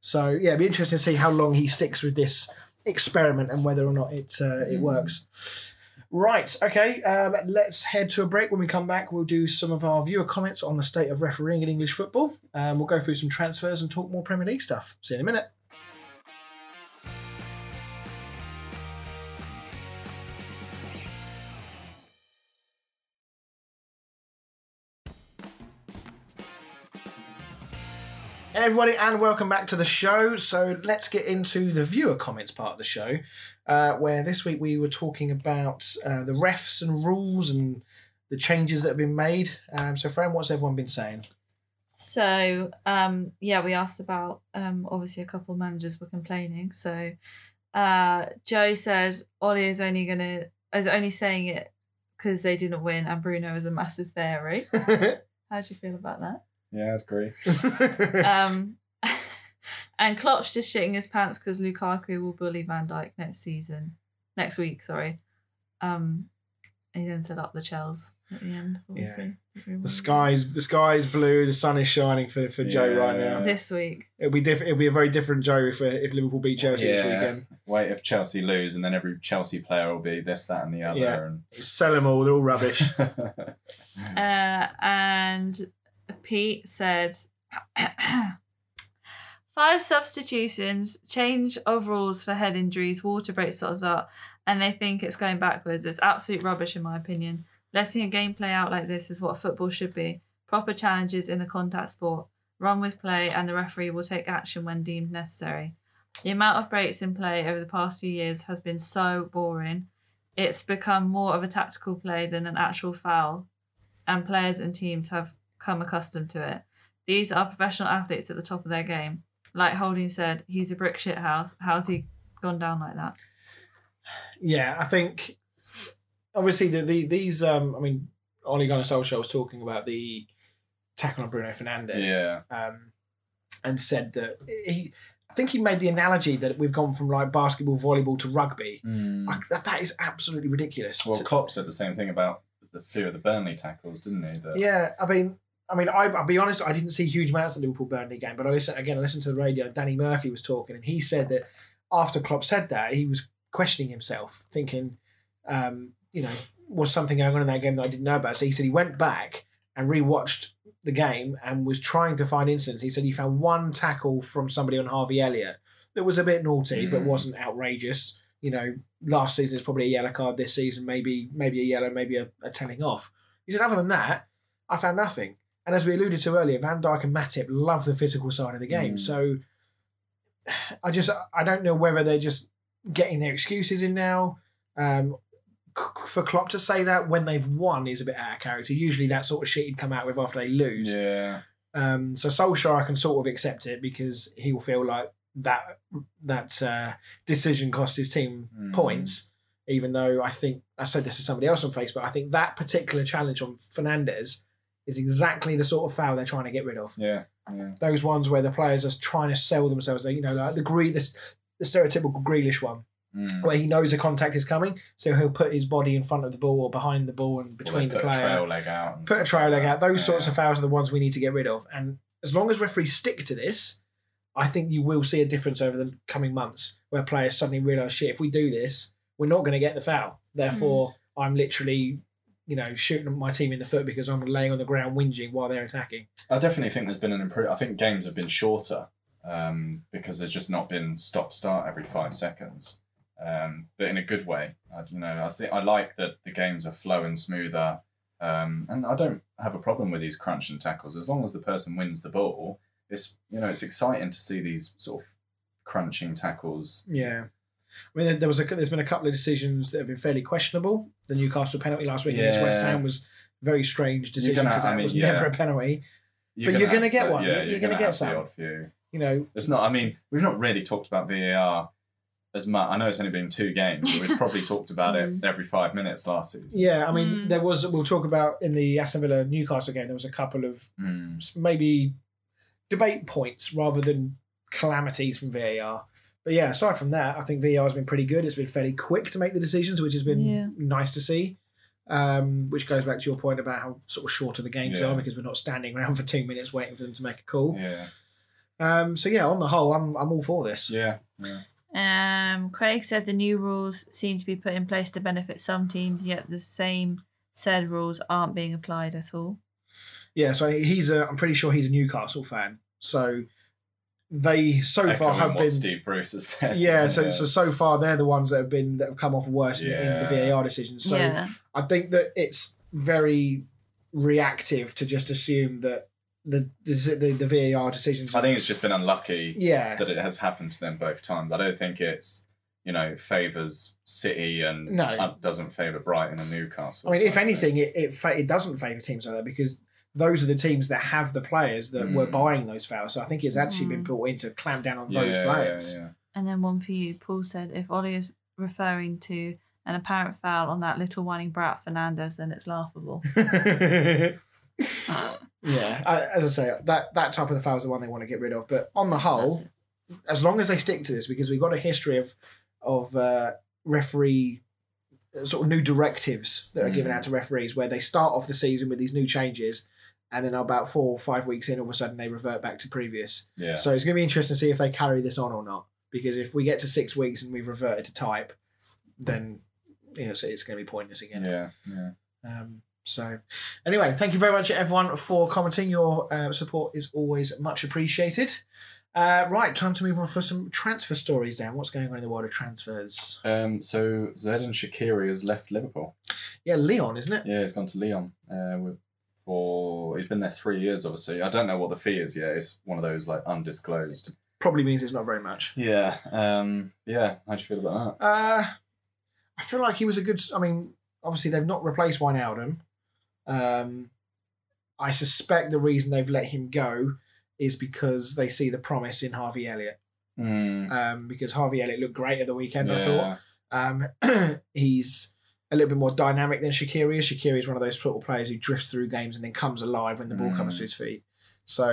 So yeah, it'd be interesting to see how long he sticks with this experiment and whether or not it uh, it Mm. works. Right, okay. Um, let's head to a break. When we come back, we'll do some of our viewer comments on the state of refereeing in English football. Um, we'll go through some transfers and talk more Premier League stuff. See you in a minute. Hey everybody, and welcome back to the show. So let's get into the viewer comments part of the show, uh, where this week we were talking about uh, the refs and rules and the changes that have been made. Um, so, Fran, what's everyone been saying? So, um, yeah, we asked about um, obviously a couple of managers were complaining. So, uh, Joe said Ollie is only gonna is only saying it because they didn't win, and Bruno is a massive fairy. How do you feel about that? Yeah, I'd agree. Um, and Klopp's just shitting his pants because Lukaku will bully Van Dijk next season, next week. Sorry. Um, and he then set up the Chels at the end. Obviously. the sky's the sky's blue. The sun is shining for, for Joe right now. This week. It'll be different. It'll be a very different Joe if if Liverpool beat Chelsea this weekend. Wait if Chelsea lose, and then every Chelsea player will be this, that, and the other. Yeah. Sell them all. They're all rubbish. Uh, and Pete said five substitutions, change of rules for head injuries, water breaks, dot, dot, and they think it's going backwards. It's absolute rubbish, in my opinion. Letting a game play out like this is what football should be. Proper challenges in a contact sport. Run with play, and the referee will take action when deemed necessary. The amount of breaks in play over the past few years has been so boring. It's become more of a tactical play than an actual foul, and players and teams have come accustomed to it. These are professional athletes at the top of their game. Like Holding said, he's a brick shit house. How's he gone down like that? yeah, I think obviously the, the these um I mean Ole Gunnar Solskjaer was talking about the tackle on Bruno Fernandes. yeah, um, and said that he, I think he made the analogy that we've gone from like basketball, volleyball to rugby. Mm. Like, that, that is absolutely ridiculous. well, To- Klopp said the same thing about the fear of the Burnley tackles, didn't he? That, yeah, I mean, I mean, I, I'll be honest, I didn't see huge amounts of the Liverpool Burnley game, but I listened again. I listened to the radio. Danny Murphy was talking, and he said that after Klopp said that, he was questioning himself, thinking, um, you know, was something going on in that game that I didn't know about. So he said he went back and rewatched the game and was trying to find incidents. He said he found one tackle from somebody on Harvey Elliott that was a bit naughty, but Mm. wasn't outrageous. You know, last season is probably a yellow card. This season, maybe maybe a yellow, maybe a, a telling off. He said, other than that, I found nothing. And as we alluded to earlier, Van Dijk and Matip love the physical side of the game. Mm. So I just I don't know whether they're just getting their excuses in now. Um, for Klopp to say that when they've won is a bit out of character. Usually that sort of shit he'd come out with after they lose. Yeah. Um, so Solskjaer, I can sort of accept it because he will feel like that that uh, decision cost his team Mm. points. Even though I think I said this to somebody else on Facebook, I think that particular challenge on Fernandes is exactly the sort of foul they're trying to get rid of. Yeah. Yeah. Those ones where the players are trying to sell themselves. They, you know, like the Gre- this the stereotypical Grealish one, Mm. where he knows a contact is coming, so he'll put his body in front of the ball or behind the ball and between the put a player trail leg out. and put a trail like leg out. Those sorts of fouls are the ones we need to get rid of. And as long as referees stick to this, I think you will see a difference over the coming months where players suddenly realise, shit, if we do this, we're not going to get the foul. Therefore, I'm literally, you know, shooting my team in the foot because I'm laying on the ground whinging while they're attacking. I definitely think there's been an improvement. I think games have been shorter um, because there's just not been stop start every five seconds, um, but in a good way. I, you know, I think I like that the games are flowing smoother, um, and I don't have a problem with these crunch and tackles as long as the person wins the ball. It's you know it's exciting to see these sort of crunching tackles. Yeah. I mean, there- there was a, there's been a couple of decisions that have been fairly questionable. The Newcastle penalty last week against West Yeah. Ham was a very strange decision gonna- because I that mean, was yeah. never a penalty. But you're gonna get one. Yeah, You're you're, gonna gonna, get some. the odd few. You know, It's not. I mean, we've not really talked about VAR as much. I know it's only been two games, but we've probably talked about it Mm. every five minutes last season. Yeah, I mean, Mm. there was. We'll talk about in the Aston Villa Newcastle game. There was a couple of Mm. maybe debate points rather than calamities from VAR. But yeah, aside from that, I think VAR has been pretty good. It's been fairly quick to make the decisions, which has been Yeah. nice to see. Um, which goes back to your point about how sort of shorter the games Yeah. are because we're not standing around for two minutes waiting for them to make a call. Yeah, Um, so yeah, on the whole, I'm I'm all for this. yeah, yeah. Um, Craig said the new rules seem to be put in place to benefit some teams, yet the same said rules aren't being applied at all. Yeah, so he's a. I'm pretty sure he's a Newcastle fan. So they so far have what been. Steve Bruce has said. Yeah, so, so so far they're the ones that have been that have come off worse in- in the VAR decisions. So yeah. I think that it's very reactive to just assume that the the, the, the VAR decisions. I think it's just been unlucky yeah, that it has happened to them both times. I don't think it's you know favours City and No. doesn't favour Brighton and Newcastle. I mean, if anything, it it, fa- it doesn't favour teams like that because those are the teams that have the players that were Mm. buying those fouls. So I think it's actually Mm. been brought in to clamp down on yeah, those players. yeah. And then one for you, Paul said, if Ollie is referring to an apparent foul on that little whining brat Fernandes, then it's laughable. Yeah, I, as I say, that that type of the foul is the one they want to get rid of. But on the whole, as long as they stick to this, because we've got a history of of uh, referee uh, sort of new directives that are given Mm. out to referees, where they start off the season with these new changes, and then about four or five weeks in, all of a sudden they revert back to previous. yeah. So it's going to be interesting to see if they carry this on or not. Because if we get to six weeks and we've reverted to type, then you know, so it's going to be pointless again. yeah, yeah. Um, so, anyway, thank you very much, everyone, for commenting. Your uh, support is always much appreciated. Uh, right, time to move on for some transfer stories. Dan, what's going on in the world of transfers? Um, so and Shaqiri has left Liverpool. Yeah, Lyon, isn't it? Yeah, he's gone to Lyon. Uh, with, for he's been there three years. Obviously, I don't know what the fee is yet. It's one of those like undisclosed. Probably means it's not very much. Yeah. Um. Yeah. How do you feel about that? Uh, I feel like he was a good. I mean, obviously they've not replaced Wijnaldum. Um, I suspect the reason they've let him go is because they see the promise in Harvey Elliott. Mm, Um, because Harvey Elliott looked great at the weekend. I thought. Um, he's a little bit more dynamic than Shaqiri is. Shaqiri is one of those sort of players who drifts through games and then comes alive when the ball comes Mm. to his feet. So,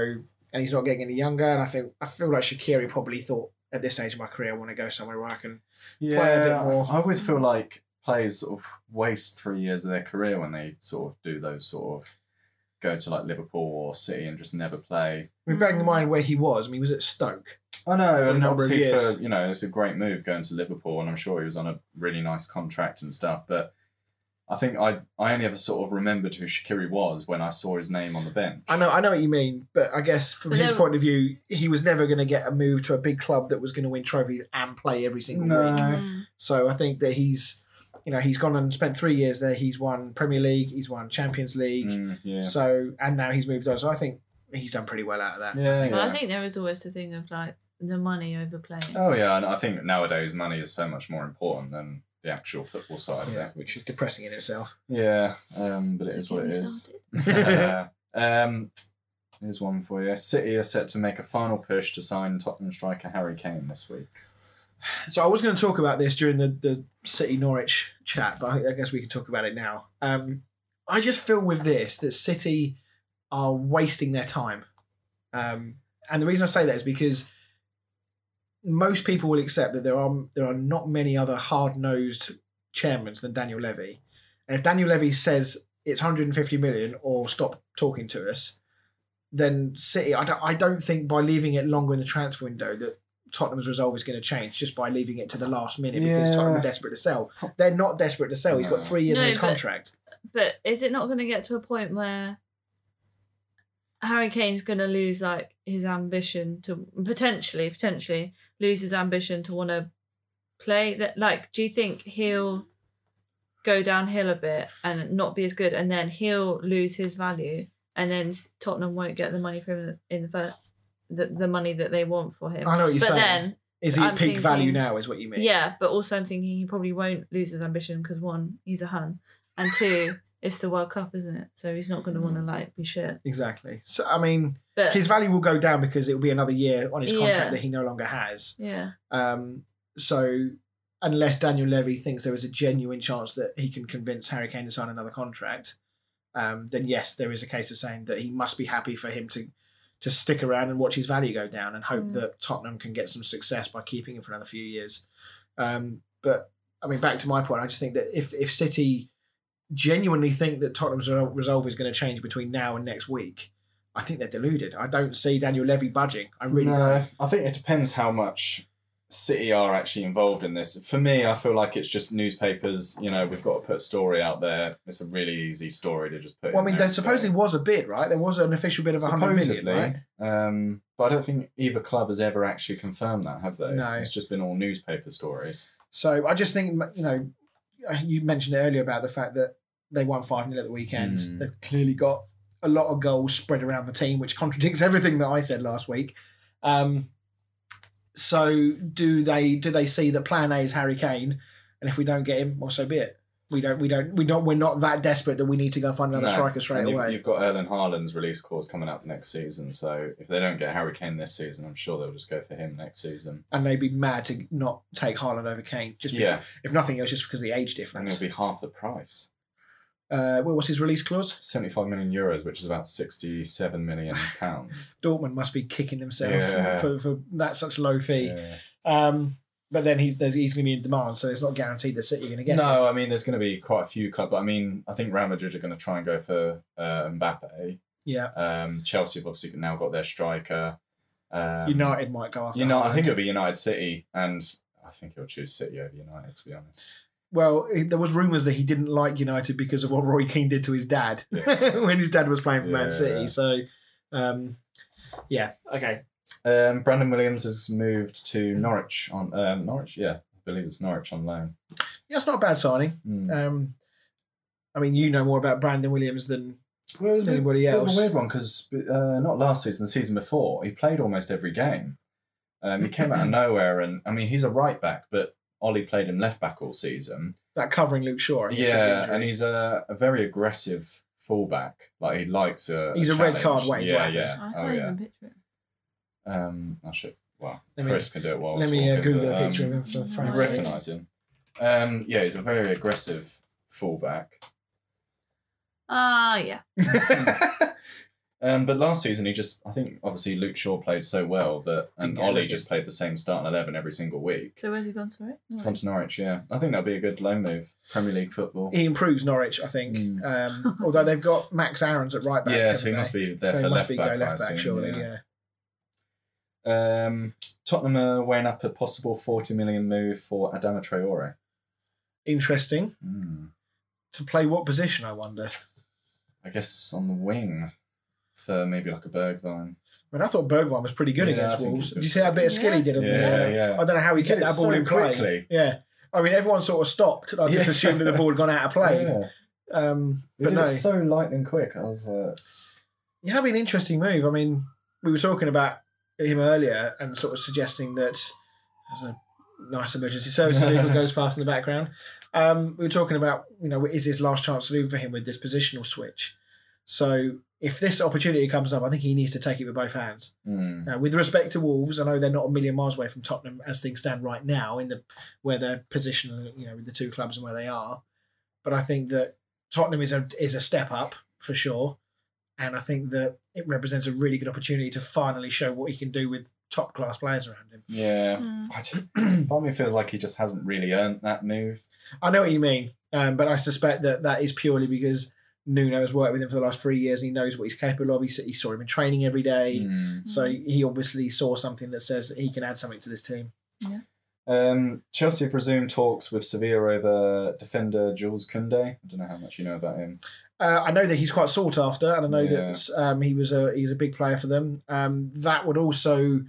and he's not getting any younger. And I think I feel like Shaqiri probably thought at this stage of my career, I want to go somewhere where I can. Yeah, play a bit more. I always feel like players sort of waste three years of their career when they sort of do those sort of go to like Liverpool or City and just never play. I mean, bearing in mind where he was, I mean, he was at Stoke. I know, For a and number of obviously years. for you know it's a great move going to Liverpool, and I'm sure he was on a really nice contract and stuff. But I think I I only ever sort of remembered who Shaqiri was when I saw his name on the bench. I know, I know what you mean, but I guess from his point of view, he was never going to get a move to a big club that was going to win trophies and play every single No. week. Mm. So I think that he's, you know, he's gone and spent three years there. He's won Premier League, he's won Champions League. Mm, yeah. So and now he's moved on. So I think he's done pretty well out of that. Yeah, I think. Well, I think there is always the thing of like the money over playing. Oh yeah, and I think nowadays money is so much more important than the actual football side of it. which is depressing in itself. Yeah, um, but it is what it Get me is. started. um, here's one for you. City are set to make a final push to sign Tottenham striker Harry Kane this week. So I was going to talk about this during the, the City Norwich chat, but I, guess we can talk about it now. Um, I just feel with this that City are wasting their time. Um, and the reason I say that is because most people will accept that there are there are not many other hard nosed chairmen than Daniel Levy. And if Daniel Levy says it's 150 million or stop talking to us, then City, I don't, I don't think by leaving it longer in the transfer window that Tottenham's resolve is going to change just by leaving it to the last minute because Yeah. Tottenham are desperate to sell. They're not desperate to sell. He's got three years on his but- contract. But is it not going to get to a point where Harry Kane's going to lose like his ambition to potentially, potentially lose his ambition to want to play? That like, do you think he'll go downhill a bit and not be as good, and then he'll lose his value, and then Tottenham won't get the money from him in the first, the, the money that they want for him. I know what you're but saying. then is he I'm peak value now? Is what you mean? yeah, but also I'm thinking he probably won't lose his ambition because one, he's a Hun, and two, it's the World Cup, isn't it? So he's not going to want to like be shit. exactly. So I mean, But his value will go down because it will be another year on his contract Yeah. that he no longer has. yeah, Um, so unless Daniel Levy thinks there is a genuine chance that he can convince Harry Kane to sign another contract, um, then yes, there is a case of saying that he must be happy for him to to stick around and watch his value go down and hope Mm. that Tottenham can get some success by keeping him for another few years. Um, but I mean, back to my point, I just think that if if City genuinely think that Tottenham's resolve is going to change between now and next week, I think they're deluded. I don't see Daniel Levy budging. I really no, don't. I think it depends how much City are actually involved in this. For me, I feel like it's just newspapers. You know, we've got to put a story out there. It's a really easy story to just put. Well, I mean, there supposedly was a bid, right? There was an official bid of 100 million, right? um, but I don't think either club has ever actually confirmed that, have they? No. It's just been all newspaper stories. So I just think, you know, you mentioned earlier about the fact that they won 5 0 at the weekend. Mm. They've clearly got a lot of goals spread around the team, which contradicts everything that I said last week. Um, so do they do they see that plan A is Harry Kane, and if we don't get him, well, so be it. We don't we don't we don't we're not that desperate that we need to go find another No. striker straight And you've, away. you've got Erling Haaland's release clause coming up next season, so if they don't get Harry Kane this season, I'm sure they'll just go for him next season. and they'd be mad to not take Haaland over Kane. Just be- Yeah, if nothing else, just because of the age difference. and it'll be half the price. Uh, well, what's his release clause? 75 million euros, which is about 67 million pounds. Dortmund must be kicking themselves Yeah. for, for that such low fee. Yeah. Um, but then he's there's he's going to be in demand, so it's not guaranteed that City are going to get him. No, I mean, there's going to be quite a few clubs. But I mean, I think Real Madrid are going to try and go for uh, Mbappe. Yeah, Um, Chelsea have obviously now got their striker. Um, United might go after. United, I think it'll be United City, and I think he'll choose City over United, to be honest. Well, there was rumours that he didn't like United because of what Roy Keane did to his dad when his dad was playing for Man Yeah. City. So, um, yeah, okay. Um, Brandon Williams has moved to Norwich on um, Norwich, yeah, I believe it's Norwich on loan. Yeah, it's not a bad signing. Um, I mean, you know more about Brandon Williams than Well, it's a anybody bit of else. a weird one because uh, not last season, the season before, he played almost every game. Um, he came out of nowhere, and I mean, he's a right back, but Ollie played him left back all season. that covering Luke Shaw. I guess, for his Yeah, and he's a, a very aggressive fullback. Like he likes a. He's a red card waiting Yeah, yeah. I can't Oh yeah. even picture it. Um, I should. Well, Let me- Chris can do it while Let we're me uh, Google but, a picture um, of him for you You recognise him. Um, yeah, he's a very aggressive fullback. Ah, yeah. Um, but last season he just, I think, obviously Luke Shaw played so well that, and Didn't get Ollie just played the same starting eleven every single week. So where's he gone to it? It's gone to Norwich, yeah. I think that'll be a good loan move. Premier League football. he improves Norwich, I think. Mm. Um, although they've got Max Aarons at right back. yeah, so he haven't must be there so for he must left be back. go left back, assume, surely. yeah. Yeah. Um, Tottenham are weighing up a possible 40 million move for Adama Traore. Interesting. Hmm. To play what position? I wonder. I guess on the wing for maybe like a Bergwijn. I mean, I thought Bergwijn was pretty good Yeah, against Wolves. Did you see that bit of skill he did on Yeah, the? uh, yeah. I don't know how he He kept that ball so in play. quickly. Yeah. I mean, everyone sort of stopped. and I just Yeah. assumed that the ball had gone out of play. Yeah. Um, but no, so lightning quick. I was like, yeah, that'd be an interesting move. I mean, we were talking about him earlier and sort of suggesting that there's a nice emergency service vehicle goes past in the background. Um, we were talking about, you know, is this last chance saloon for him with this positional switch? So if this opportunity comes up, I think he needs to take it with both hands. Mm. Uh, with respect to Wolves, I know they're not a million miles away from Tottenham as things stand right now in the where they're positioned, you know, with the two clubs and where they are. But I think that Tottenham is a is a step up for sure, and I think that it represents a really good opportunity to finally show what he can do with top class players around him. Yeah. Mm. I just, part of me feels like he just hasn't really earned that move. I know what you mean, um, but I suspect that that is purely because Nuno has worked with him for the last three years and he knows what he's capable of. He, he saw him in training every day. Mm. So he obviously saw something that says that he can add something to this team. Um, Chelsea have resumed talks with Sevilla over defender Jules Koundé. I don't know how much you know about him. Uh, I know that he's quite sought after, and I know Yeah. that um, he was a he's a big player for them. Um, that would also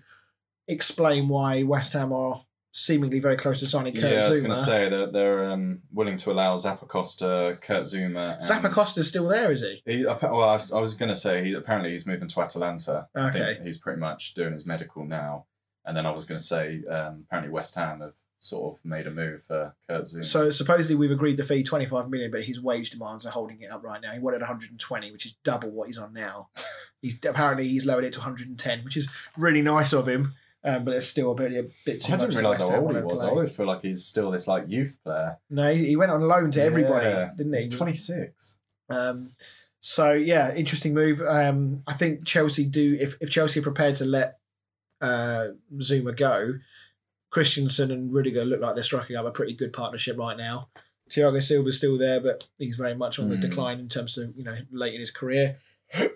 explain why West Ham are seemingly very close to signing Kurt yeah, I was going to say that they're um, willing to allow Zappacosta, Kurt Zouma. And Zappa Costa's still there, is he? He, well, I was, I was going to say he apparently he's moving to Atalanta. I Okay. think he's pretty much doing his medical now. And then I was going to say um, apparently West Ham have sort of made a move for Kurt Zouma. So supposedly we've agreed the fee twenty five million, but his wage demands are holding it up right now. He wanted one hundred and twenty, which is double what he's on now. He's apparently he's lowered it to one hundred and ten, which is really nice of him. Um, but it's still a bit, a bit too I didn't realise how old he was. I always feel like he's still this like youth player. No, he he went on loan to everybody, Yeah. didn't he? He's 26. Um, so yeah, interesting move. Um, I think Chelsea do if, if Chelsea are prepared to let uh, Zouma go, Christensen and Rudiger look like they're striking up a pretty good partnership right now. Thiago Silva's still there, but he's very much on the Mm. decline in terms of you know late in his career. um,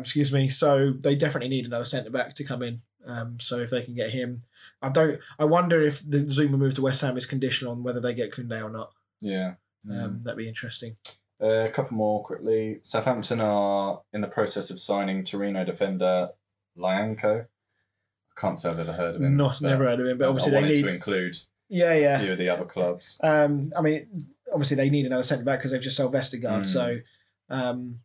excuse me. So they definitely need another centre back to come in. Um, so if they can get him, I don't. I wonder if the Zouma move to West Ham is conditional on whether they get Koundé or not. Yeah. Um, That'd be interesting. Uh, a couple more quickly. Southampton are in the process of signing Torino defender Lyanco. I can't say I've ever heard of him. Not never heard of him, but obviously I they need. to include Yeah, yeah. a few of the other clubs. Um, I mean, obviously they need another centre back because they've just sold Vestergaard. Mm. So, um,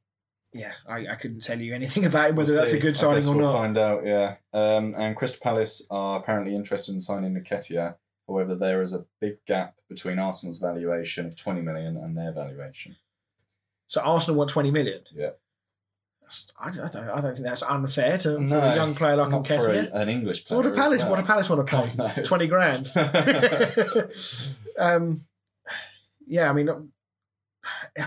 yeah, I, I couldn't tell you anything about him whether We'll that's a see. good I signing or we'll not. find out, yeah. Um, and Crystal Palace are apparently interested in signing Nketiah. However, there is a big gap between Arsenal's valuation of 20 million and their valuation. So Arsenal want twenty million. Yeah. I, I don't. I don't think that's unfair to for No, a young player like Nketiah. an English So what player. do Palace? as What well. Palace want to pay? Knows. Twenty grand. um, yeah, I mean, I'm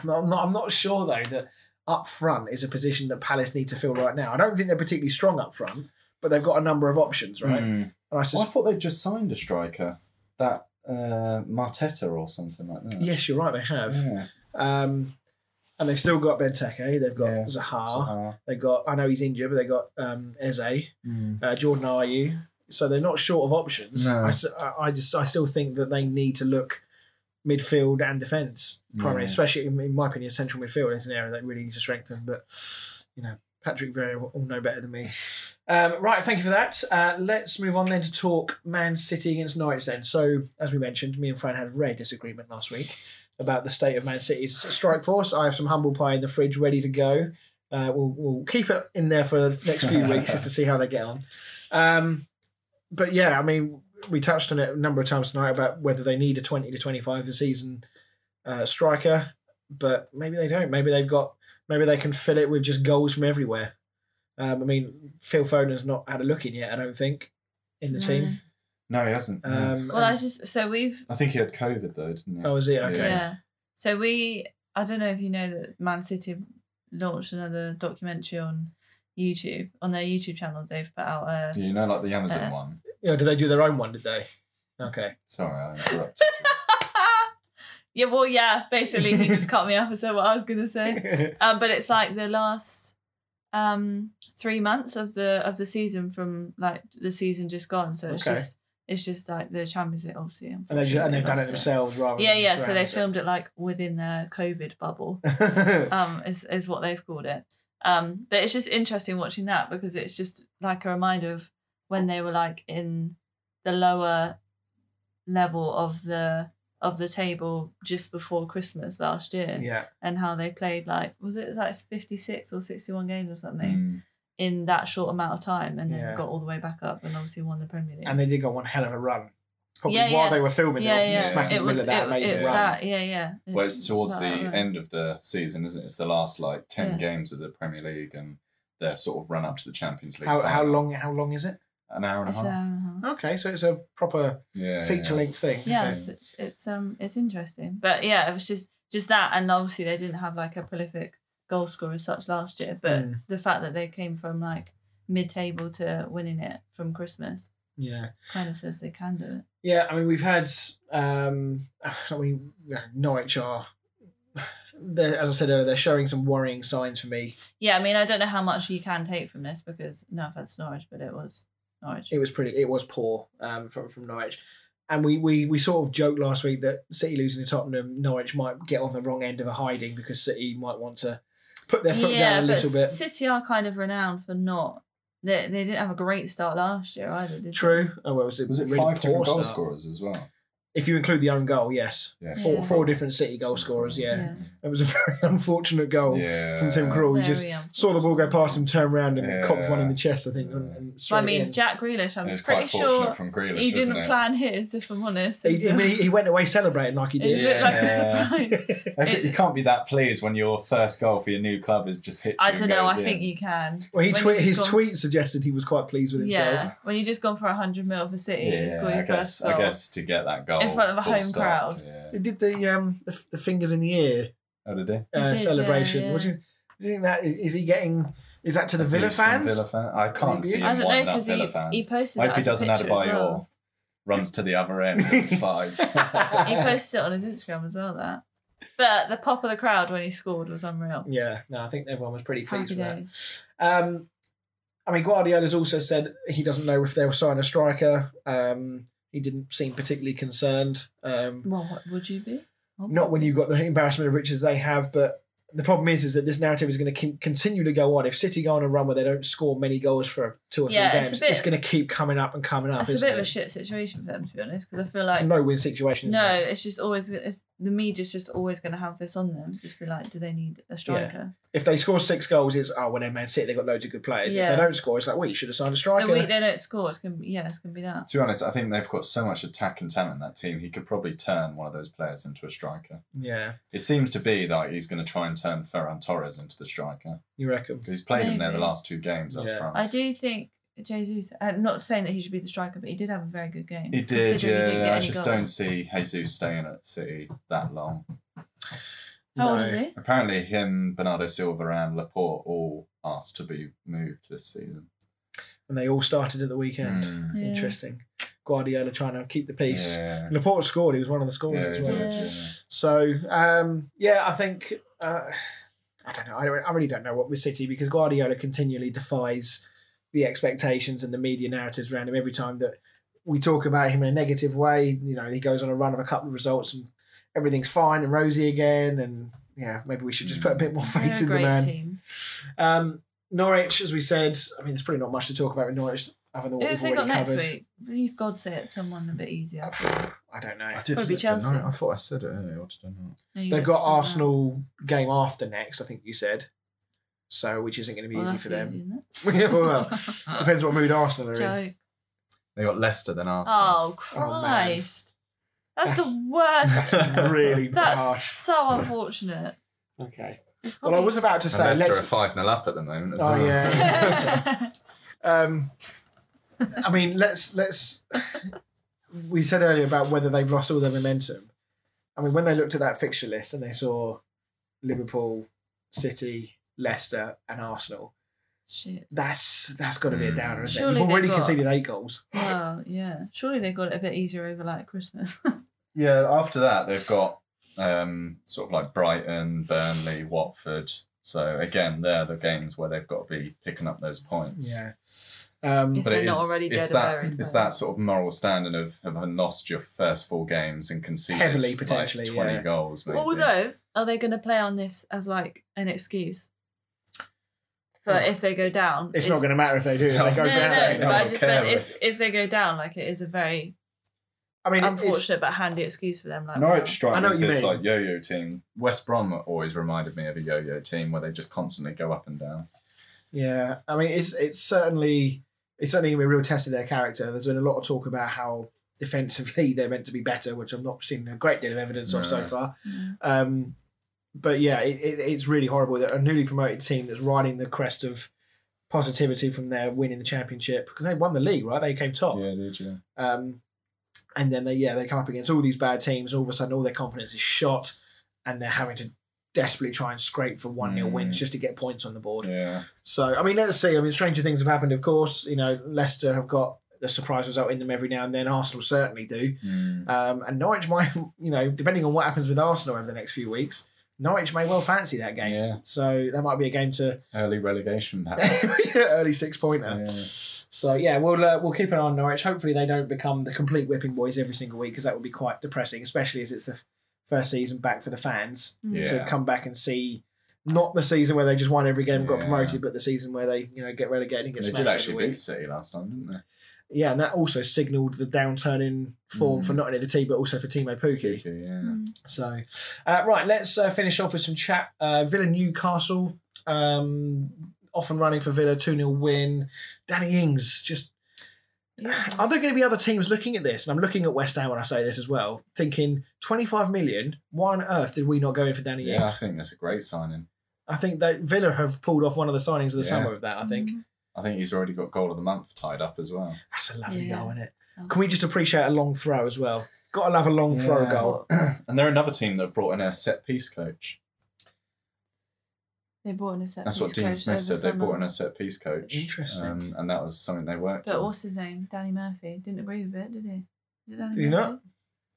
not, I'm not. I'm not sure though that up front is a position that Palace need to fill right now. I don't think they're particularly strong up front, but they've got a number of options, right? And I Well, I thought they'd just signed a striker. That uh, Marteta or something like that. yes, you're right. They have. Yeah. Um, and they've still got Benteke. They've got Yeah. Zaha. Zaha. They've got. I know he's injured, but they've got um, Eze, uh, Jordan Ayew. So they're not short of options. No. I- I just I still think that they need to look midfield and defence primarily, Yeah. especially in, in my opinion, central midfield is an area that really needs to strengthen. But you know, Patrick Vieira will will know better than me. Um, right, thank you for that. Uh, let's move on then to talk Man City against Norwich. Then, so as we mentioned, me and Fran had a rare disagreement last week about the state of Man City's strike force. I have some humble pie in the fridge ready to go. Uh, we'll, we'll keep it in there for the next few weeks just to see how they get on. Um, but yeah, I mean, we touched on it a number of times tonight about whether they need a 20 to 25 a season uh, striker, but maybe they don't. Maybe they've got, maybe they can fill it with just goals from everywhere. Um, I mean, Phil Foden's not had a look in yet, I don't think, in the team. No, he hasn't. Um, Well, I just so we've I think he had COVID though, didn't he? oh, is he? Okay. yeah. So we I don't know if you know that Man City launched another documentary on YouTube on their YouTube channel. They've put out a Do you know, like the Amazon Uh, one? Yeah, did they do their own one, did they? Okay. Sorry, I interrupted. yeah, well, yeah. Basically, he just cut me off and said what I was gonna say. Um, but it's like the last um three months of the of the season from like the season just gone. So it's Okay. just it's just like the Champions League, obviously. and, they just, and they've done it lost themselves rather Yeah, than yeah. So they filmed it like within their COVID bubble. it. um, is is what they've called it. Um, but it's just interesting watching that because it's just like a reminder of when they were like in the lower level of the of the table just before Christmas last year, yeah. and how they played like was it like fifty six or sixty one games or something, Mm. in that short amount of time, and then Yeah. got all the way back up, and obviously won the Premier League. And they did go one hell of a run. Probably Yeah, while yeah. they were filming, yeah, they were yeah, smack in it the was middle of that it, amazing it's run. that, yeah, yeah. Well, it's towards the run. end of the season, isn't it? It's the last like ten Yeah. games of the Premier League and their sort of run up to the Champions League. How, how long? How long is it? An hour and a It's, half. uh, Okay, so it's a proper yeah, feature yeah. length thing. yeah, it's, it's it's um it's interesting, but yeah, it was just just that, and obviously they didn't have like a prolific goal scorer as such last year, but Mm. the fact that they came from like mid table to winning it from Christmas yeah. kind of says they can do it. Yeah, I mean, we've had, um, I mean, yeah, Norwich are, they're, as I said earlier, they're showing some worrying signs for me. Yeah, I mean, I don't know how much you can take from this because no offense to Norwich, but it was Norwich. It was pretty, it was poor um, from, from Norwich. And we, we, we sort of joked last week that City losing to Tottenham, Norwich might get on the wrong end of a hiding because City might want to put their foot yeah, down a little bit. City are kind of renowned for not. They, they didn't have a great start last year either, did they? True. Oh, well, it was, a Was it really five different goal start. scorers as well? If you include the own goal, yes. Yeah, Four, Yeah. four different City goal scorers, yeah. Yeah. It was a very unfortunate goal yeah. from Tim Krul. He just saw the ball go past him, turned around and Yeah. copped one in the chest, I think. And, and But I mean. Jack Grealish, I'm pretty sure from Grealish, he didn't it? plan his, if I'm honest. He, I mean, he, he went away celebrating like he It did. looked like Yeah. a surprise. I you can't be that pleased when your first goal for your new club is just hit. I don't know. I goes think in. you can. well, he When tweet, his just tweet suggested he was quite pleased with himself. Yeah, when you just gone for hundred mil for City and score Yeah, I your guess. first goal. I guess to get that goal In front of a home stop, crowd. Yeah. He did the um the, the fingers in the ear Oh, did he? uh, did, celebration. yeah, What do you, do you think that is, is he getting? Is that to the Villa Views from fans? Villa fan? I can't see him I don't know winding up because Villa he, fans. he posted I that hope he as a doesn't add picture by as your well. runs to the other end and slides. He posted it on his Instagram as well. That, but the pop of the crowd when he scored was unreal. Yeah, no, I think everyone was pretty pleased Happy with that. days. Um, I mean, Guardiola's also said he doesn't know if they'll sign a striker. Um, he didn't seem particularly concerned. Um, Well, what would you be? not when you've got the embarrassment of riches they have, but the problem is, is that this narrative is going to keep, continue to go on. If City go on a run where they don't score many goals for two or three Yeah, it's games, bit- it's, going to keep coming up and coming up. It's a isn't bit of a shit situation for them to be honest, because I feel It's like a no-win situation. No, it? it's just always it's, the media's just always going to have this on them. Just be like, do they need a striker? If they score six goals, it's oh, well, they're Man City. They've got loads of good players. If they don't score, it's like, well, you should have signed a striker. The week they don't score, it's gonna be yeah, it's gonna be that. to be honest, I think they've got so much attack and talent in that team. He could probably turn one of those players into a striker. yeah, It seems to be that he's going to try and turn Ferran Torres into the striker. you reckon? He's played him there the last two games up front. I do think Jesus. I'm not saying that he should be the striker, but he did have a very good game. He did, considering he yeah. I just goals. don't see Jesus staying at City that long. How old No. is he? Apparently, him, Bernardo Silva, and Laporte all asked to be moved this season. And they all started at the weekend. Mm. Yeah. Interesting. Guardiola trying to keep the peace. Yeah. Laporte scored. He was one of the Yeah, scorers as well. Yeah. yeah. So um, yeah, I think uh, I don't know. I, don't, I really don't know what with City because Guardiola continually defies the expectations and the media narratives around him every time that we talk about him in a negative way. You know, he goes on a run of a couple of results and everything's fine and rosy again. And yeah, maybe we should just put a bit more faith They're in the man. team. Um, Norwich, as we said, I mean, there's probably not much to talk about with Norwich other than what Who we've they got already next covered. week? Please God say it's someone a bit easier. I don't know. I did Probably look, didn't Chelsea. I? I thought I said it earlier. Or did I not? No, you They've looked got at someone. Arsenal game after next, I think you said. So, which isn't going to be Well, easy that's for them. easy, isn't well, depends what mood Arsenal are in. Joke. They got Leicester then Arsenal. Oh Oh. Christ! that's, That's- the worst. really That's harsh. so unfortunate. Okay. Well, I was about to And say, Leicester are let's. 5 0 up at the moment as Oh, well. yeah. Um, I mean, let's let's. We said earlier about whether they've lost all their momentum. I mean, when they looked at that fixture list and they saw Liverpool, City, Leicester, and Arsenal, Shit. that's that's got to be a downer, isn't Surely it? You've already got- conceded eight goals. Well, yeah. Surely they got it a bit easier over like Christmas. Yeah, after that, they've got um, sort of like Brighton, Burnley, Watford. So, again, they're the games where they've got to be picking up those points. Yeah. Um, If But they're not is- already it's that, and it's that sort of moral standard of having lost your first four games and conceded Heavily, like, potentially, 20 yeah. goals. Maybe. Although, are they going to play on this as like an excuse? For Well, if they go down, it's is- not going to matter if they do. If No, they go No, no, down. no, no but I just meant if if- if they go down, like it is a very I mean, unfortunate but handy excuse for them. Like Norwich wow. strike I know is what this mean. like yo-yo team. West Brom always reminded me of a yo-yo team where they just constantly go up and down. Yeah, I mean, it's it's certainly it's certainly gonna be a real test of their character. There's been a lot of talk about how defensively they're meant to be better, which I've not seen a great deal of evidence of so far. Mm. Um, but yeah, it, it, it's really horrible that a newly promoted team that's riding the crest of positivity from their winning the championship because they won the league, right? They came top. Yeah, did you? Um, and then they yeah they come up against all these bad teams. All of a sudden, all their confidence is shot, and they're having to desperately try and scrape for one nil Mm. wins just to get points on the board. Yeah. So I mean, let's see. I mean, stranger things have happened. Of course, you know Leicester have got the surprise result in them every now and then. Arsenal certainly do, Mm. um, and Norwich might you know depending on what happens with Arsenal over the next few weeks. Norwich may well fancy that game. Yeah. So that might be a game to Early relegation early six pointer. yeah. So yeah, we'll uh, we'll keep an eye on Norwich. Hopefully they don't become the complete whipping boys every single week because that would be quite depressing, especially as it's the first season back for the fans Mm. to Yeah. come back and see not the season where they just won every game and got Yeah. promoted, but the season where they you know get relegated and get They did actually beat City last time, didn't they? Yeah, and that also signalled the downturn in form Mm. for not only the team but also for Teemu Pukki. Pukki, yeah. Mm. So, uh, right, let's uh, finish off with some chat. Uh, Villa Newcastle, um, off and running for Villa, 2 0 win. Danny Ings, just. Are there going to be other teams looking at this? And I'm looking at West Ham when I say this as well, thinking 25 million. Why on earth did we not go in for Danny Yeah, I think that's a great signing. I think that Villa have pulled off one of the signings of the Yeah. summer with that. I think Mm. I think he's already got goal of the month tied up as well. that's a lovely Yeah. goal, isn't it? Oh. Can we just appreciate a long throw as well? Got to love a long throw goal. And they're another team that have brought in a set piece coach. They brought in a set That's piece what Dean coach Smith said. They brought in a set piece coach. Interesting. Um, and that was something they worked But on. what's his name? Danny Murphy didn't agree with it, did he? Is it Danny Did he not?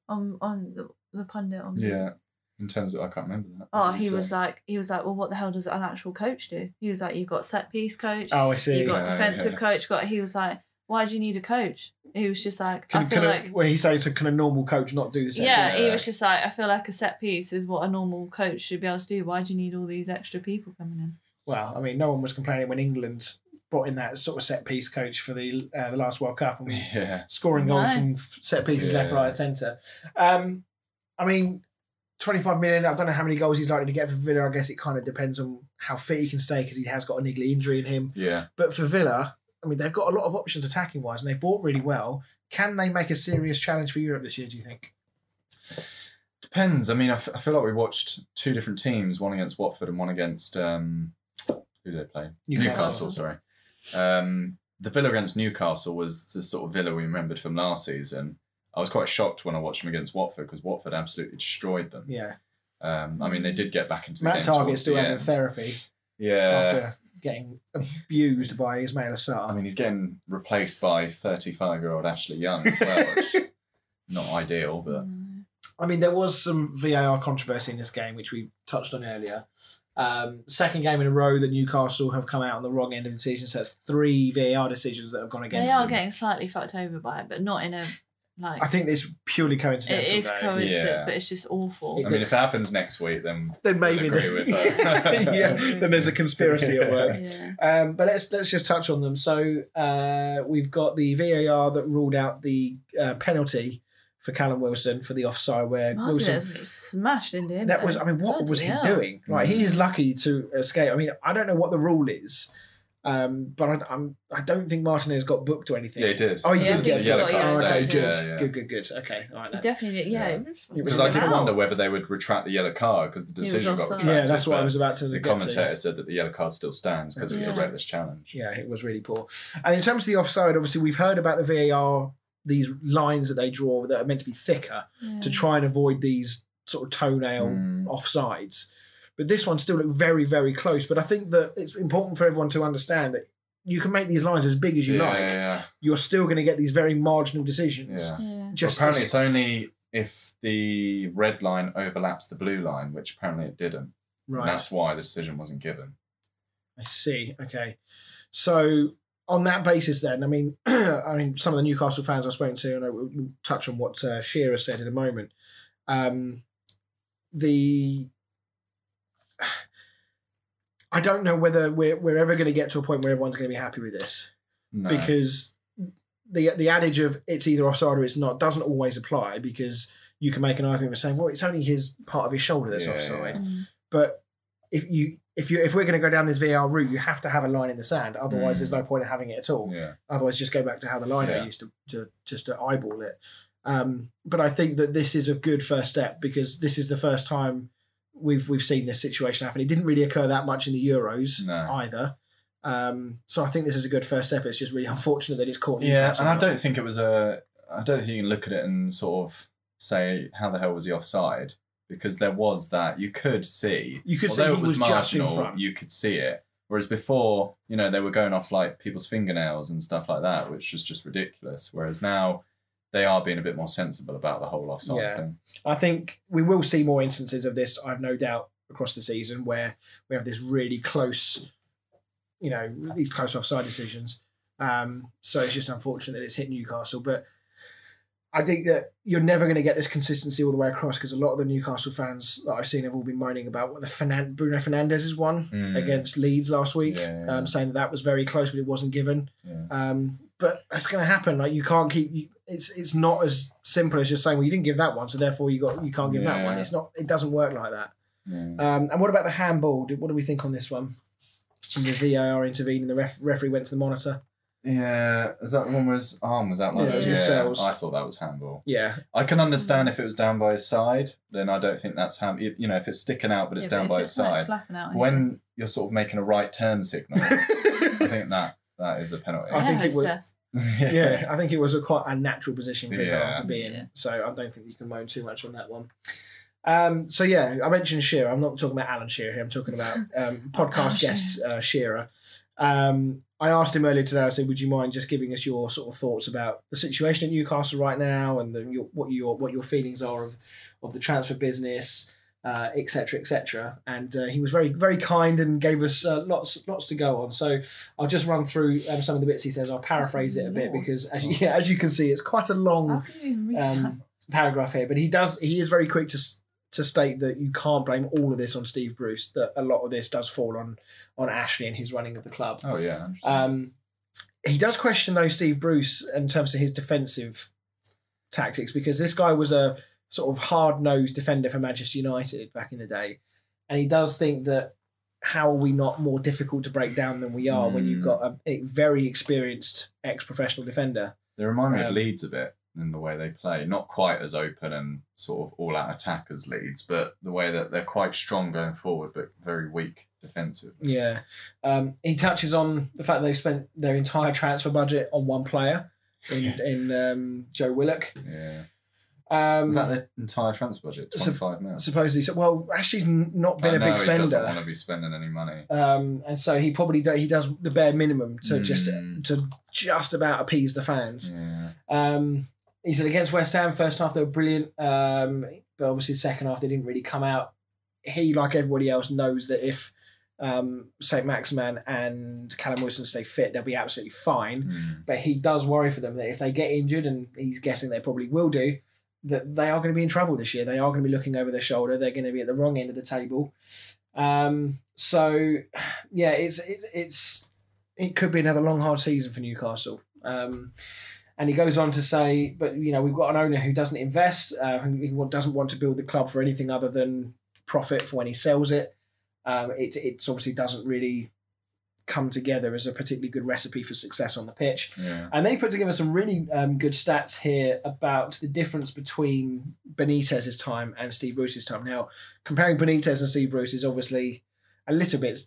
On on the, the pundit on. Yeah. In terms of, I can't remember that. Oh, he say? was like, he was like, well, what the hell does an actual coach do? He was like, you've got set piece coach, Oh, I see. You've got Yeah, defensive yeah. coach. Got he was like, why do you need a coach? He was just like, Can, I feel can like, a, when he says, so can a normal coach not do this? yeah, thing? he was just like, I feel like a set piece is what a normal coach should be able to do. Why do you need all these extra people coming in? Well, I mean, no one was complaining when England brought in that sort of set piece coach for the uh, the last World Cup and Yeah. scoring goals No. from set pieces left, right, and centre. Um, I mean, 25 million, I don't know how many goals he's likely to get for Villa. I guess it kind of depends on how fit he can stay because he has got a niggly injury in him. Yeah. But for Villa, I mean, they've got a lot of options attacking wise and they've bought really well. Can they make a serious challenge for Europe this year, do you think? Depends. I mean, I, f- I feel like we watched two different teams, one against Watford and one against um, who did they play? Newcastle. sorry. Um, the Villa against Newcastle was the sort of Villa we remembered from last season. I was quite shocked when I watched them against Watford because Watford absolutely destroyed them. Yeah. Um, I mean, they did get back into the Matt game. Targett's towards still the having therapy Yeah. after getting abused by Ismaila Sarr. I mean, he's getting replaced by 35 year old Ashley Young as well, which not ideal, but. I mean, there was some VAR controversy in this game, which we touched on earlier. Um, second game in a row that Newcastle have come out on the wrong end of the decision. So that's three VAR decisions that have gone against. They are them. getting slightly fucked over by it, but not in a like. I think it's purely it coincidental. is though. coincidence, Yeah. but it's just awful. I mean, if it happens next week, then then maybe I'll agree with that. yeah, then there's a conspiracy at work. yeah. Um, but let's let's just touch on them. So uh, we've got the VAR that ruled out the uh, penalty for Callum Wilson for the offside where Wilson Martinez smashed into him. that though. was I mean, what Bloody was he hell. doing? Right, he Mm. is lucky to escape. I mean, I don't know what the rule is, um, but I, I'm I don't think Martinez got booked or anything. yeah, he did. Oh, he Yeah, did I get think he got booked. a yellow Oh, okay, stage, good, yeah, yeah. good, good, good. Okay, all right. He then. definitely did. Yeah, Yeah. it was Because Because I did hell. wonder whether they would retract the yellow card because the was decision got offside. retracted. Yeah, that's what I but was about to The get to. commentator said that the yellow card still stands because it was Yeah. a reckless challenge. Yeah, it was really poor. And in terms of the offside, obviously we've heard about the VAR, these lines that they draw that are meant to be thicker Yeah. to try and avoid these sort of toenail Mm. offsides. But this one still looked very, very close. But I think that it's important for everyone to understand that you can make these lines as big as you yeah, like. yeah, You're still going to get these very marginal decisions. yeah. Yeah. Just apparently, it's only if the red line overlaps the blue line, which apparently it didn't. And right. that's why the decision wasn't given. I see. Okay. So on that basis, then, I mean, I mean, some of the Newcastle fans I've spoken to, and I will we'll touch on what uh, Shearer said in a moment. Um, the I don't know whether we're we're ever going to get to a point where everyone's going to be happy with this No. because the the adage of it's either offside or it's not doesn't always apply because you can make an argument for saying, well, it's only his part of his shoulder that's Yeah, offside yeah. Mm. but if you if you if we're going to go down this VAR route, you have to have a line in the sand. Otherwise, Mm. there's no point in having it at all. Yeah. Otherwise, just go back to how the liner Yeah. used to, to just to eyeball it. Um, but I think that this is a good first step because this is the first time we've we've seen this situation happen. It didn't really occur that much in the Euros No. either. Um, so I think this is a good first step. It's just really unfortunate that it's caught. Yeah, and I don't think it was a. I don't think you can look at it and sort of say how the hell was he offside because there was that you could see. You could say although it was, was marginal, you could see it. Whereas before, you know, they were going off like people's fingernails and stuff like that, which was just ridiculous. Whereas now, they are being a bit more sensible about the whole offside Yeah. thing. I think we will see more instances of this. I've no doubt across the season where we have this really close, you know, these close offside decisions. Um, so it's just unfortunate that it's hit Newcastle, but I think that you're never going to get this consistency all the way across because a lot of the Newcastle fans that I've seen have all been moaning about what the Fernan- Bruno Fernandes's one Mm. against Leeds last week, Yeah. um, saying that that was very close, but it wasn't given. Yeah. Um, but that's going to happen. Like you can't keep. You, it's it's not as simple as just saying, well, you didn't give that one, so therefore you got you can't give that one. It's not. It doesn't work like that. Yeah. Um, and what about the handball? Did- What do we think on this one? And the VAR intervened, and the ref, referee went to the monitor. Yeah, is that the one where his arm was out like Yeah, that? was his. I thought that was handball. Yeah, I can understand if it was down by his side, then I don't think that's hand. You know, if it's sticking out but it's Yeah, down if by his side. flapping out here. When you're sort of making a right turn signal, I think that that is a penalty. I think it was- hostess. yeah. I think it was a quite a natural position for his Yeah. to be in. Yeah. So I don't think you can moan too much on that one. Um, so yeah, I mentioned Shearer. I'm not talking about Alan Shearer here. I'm talking about um, podcast Alan guest uh, Shearer. Um, I asked him earlier today. I said, "Would you mind just giving us your sort of thoughts about the situation at Newcastle right now and the, your, what your what your feelings are of of the transfer business, uh, et cetera, et cetera?" And uh, he was very very kind and gave us uh, lots lots to go on. So I'll just run through um, some of the bits he says. I'll paraphrase it a bit because as you, yeah, as you can see, it's quite a long How can you even read that? um, paragraph here, but he does he is very quick to to state that you can't blame all of this on Steve Bruce. That a lot of this does fall on on Ashley and his running of the club. Oh yeah. Um, he does question though Steve Bruce in terms of his defensive tactics because this guy was a sort of hard nosed defender for Manchester United back in the day, and he does think that how are we not more difficult to break down than we are when you've Mm. got a, a very experienced ex professional defender. they remind me um, of Leeds a bit in the way they play. Not quite as open and sort of all out attack as Leeds, but the way that they're quite strong going forward, but very weak defensively. Yeah. Um, he touches on the fact they've spent their entire transfer budget on one player in, in um, Joe Willock. Yeah. Um, Is that the entire transfer budget? So- Twenty five mil. supposedly, so, well, Ashley's n- not been I a know big spender. he doesn't want to be spending any money. Um, and so he probably do, he does the bare minimum to just Mm. to just about appease the fans. Yeah. Um, he said against West Ham, first half they were brilliant, um, but obviously second half they didn't really come out. He, like everybody else, knows that if um, Saint Maximin and Callum Wilson stay fit, they'll be absolutely fine. Mm. But he does worry for them that if they get injured, and he's guessing they probably will do, that they are going to be in trouble this year. They are going to be looking over their shoulder. They're going to be at the wrong end of the table. Um, so, yeah, it's it's it's it could be another long hard season for Newcastle. Um, and he goes on to say, but you know, we've got an owner who doesn't invest, uh, who doesn't want to build the club for anything other than profit for when he sells it. Um, it it's obviously doesn't really come together as a particularly good recipe for success on the pitch. Yeah. And they put together some really um, good stats here about the difference between Benitez's time and Steve Bruce's time. Now, comparing Benitez and Steve Bruce is obviously a little bit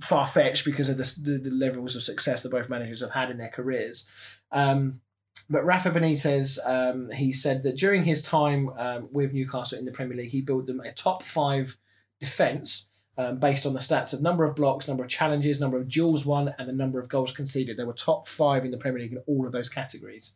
far fetched because of the, the, the levels of success that both managers have had in their careers. Um, but Rafa Benitez, um, he said that during his time um, with Newcastle in the Premier League, he built them a top five defence um, based on the stats of number of blocks, number of challenges, number of duels won, and the number of goals conceded. They were top five in the Premier League in all of those categories.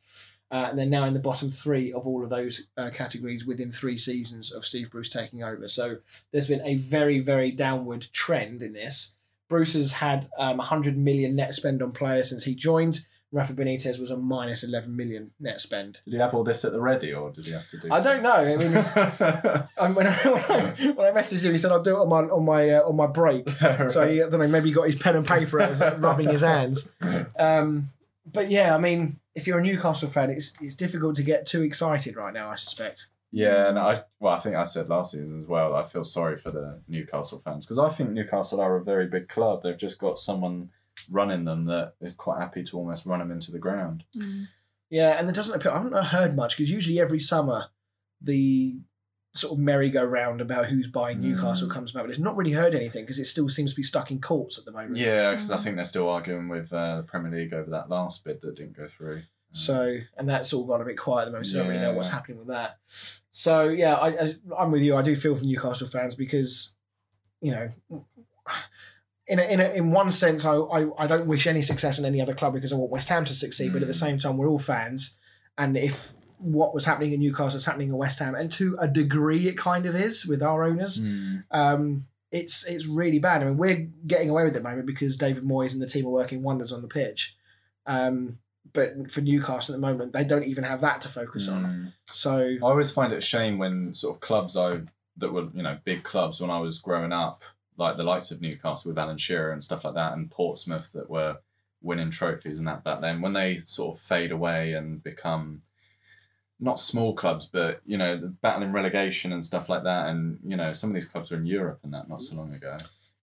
Uh, and they're now in the bottom three of all of those uh, categories within three seasons of Steve Bruce taking over. So there's been a very, very downward trend in this. Bruce has had um, 100 million net spend on players since he joined. Rafa Benitez was a minus 11 million net spend. Did he have all this at the ready, or did he have to do? I don't know. I mean, um, when, I, when, I, when I messaged him, he said I'll do it on my on my uh, on my break. So he, I don't know. Maybe he got his pen and paper and rubbing his hands. Um, but yeah, I mean, if you're a Newcastle fan, it's it's difficult to get too excited right now. I suspect. Yeah, and I well, I think I said last season as well. I feel sorry for the Newcastle fans because I think Newcastle are a very big club. They've just got someone running them that is quite happy to almost run them into the ground. Mm. Yeah, and there doesn't appear. I haven't heard much because usually every summer the sort of merry-go-round about who's buying Newcastle Mm. comes about, but it's not really heard anything because it still seems to be stuck in courts at the moment. Yeah, because I Mm. think they're still arguing with uh, the Premier League over that last bid that didn't go through. So, and that's all gone a bit quiet at the moment, so I don't really know what's Yeah. happening with that. So, yeah, I, I, I'm with you. I do feel for Newcastle fans because, you know, in a, in a, in one sense, I, I I don't wish any success on any other club because I want West Ham to succeed. But at the Mm. same time, we're all fans, and if what was happening in Newcastle is happening in West Ham, and to a degree, it kind of is with our owners. Mm. Um, it's it's really bad. I mean, we're getting away with it at the moment because David Moyes and the team are working wonders on the pitch. Um, but for Newcastle at the moment, they don't even have that to focus on. Mm. So I always find it a shame when sort of clubs I that were you know big clubs when I was growing up, like the likes of Newcastle with Alan Shearer and stuff like that, and Portsmouth that were winning trophies and that back then, when they sort of fade away and become not small clubs, but you know, the battling relegation and stuff like that, and you know, some of these clubs were in Europe and that not so long ago.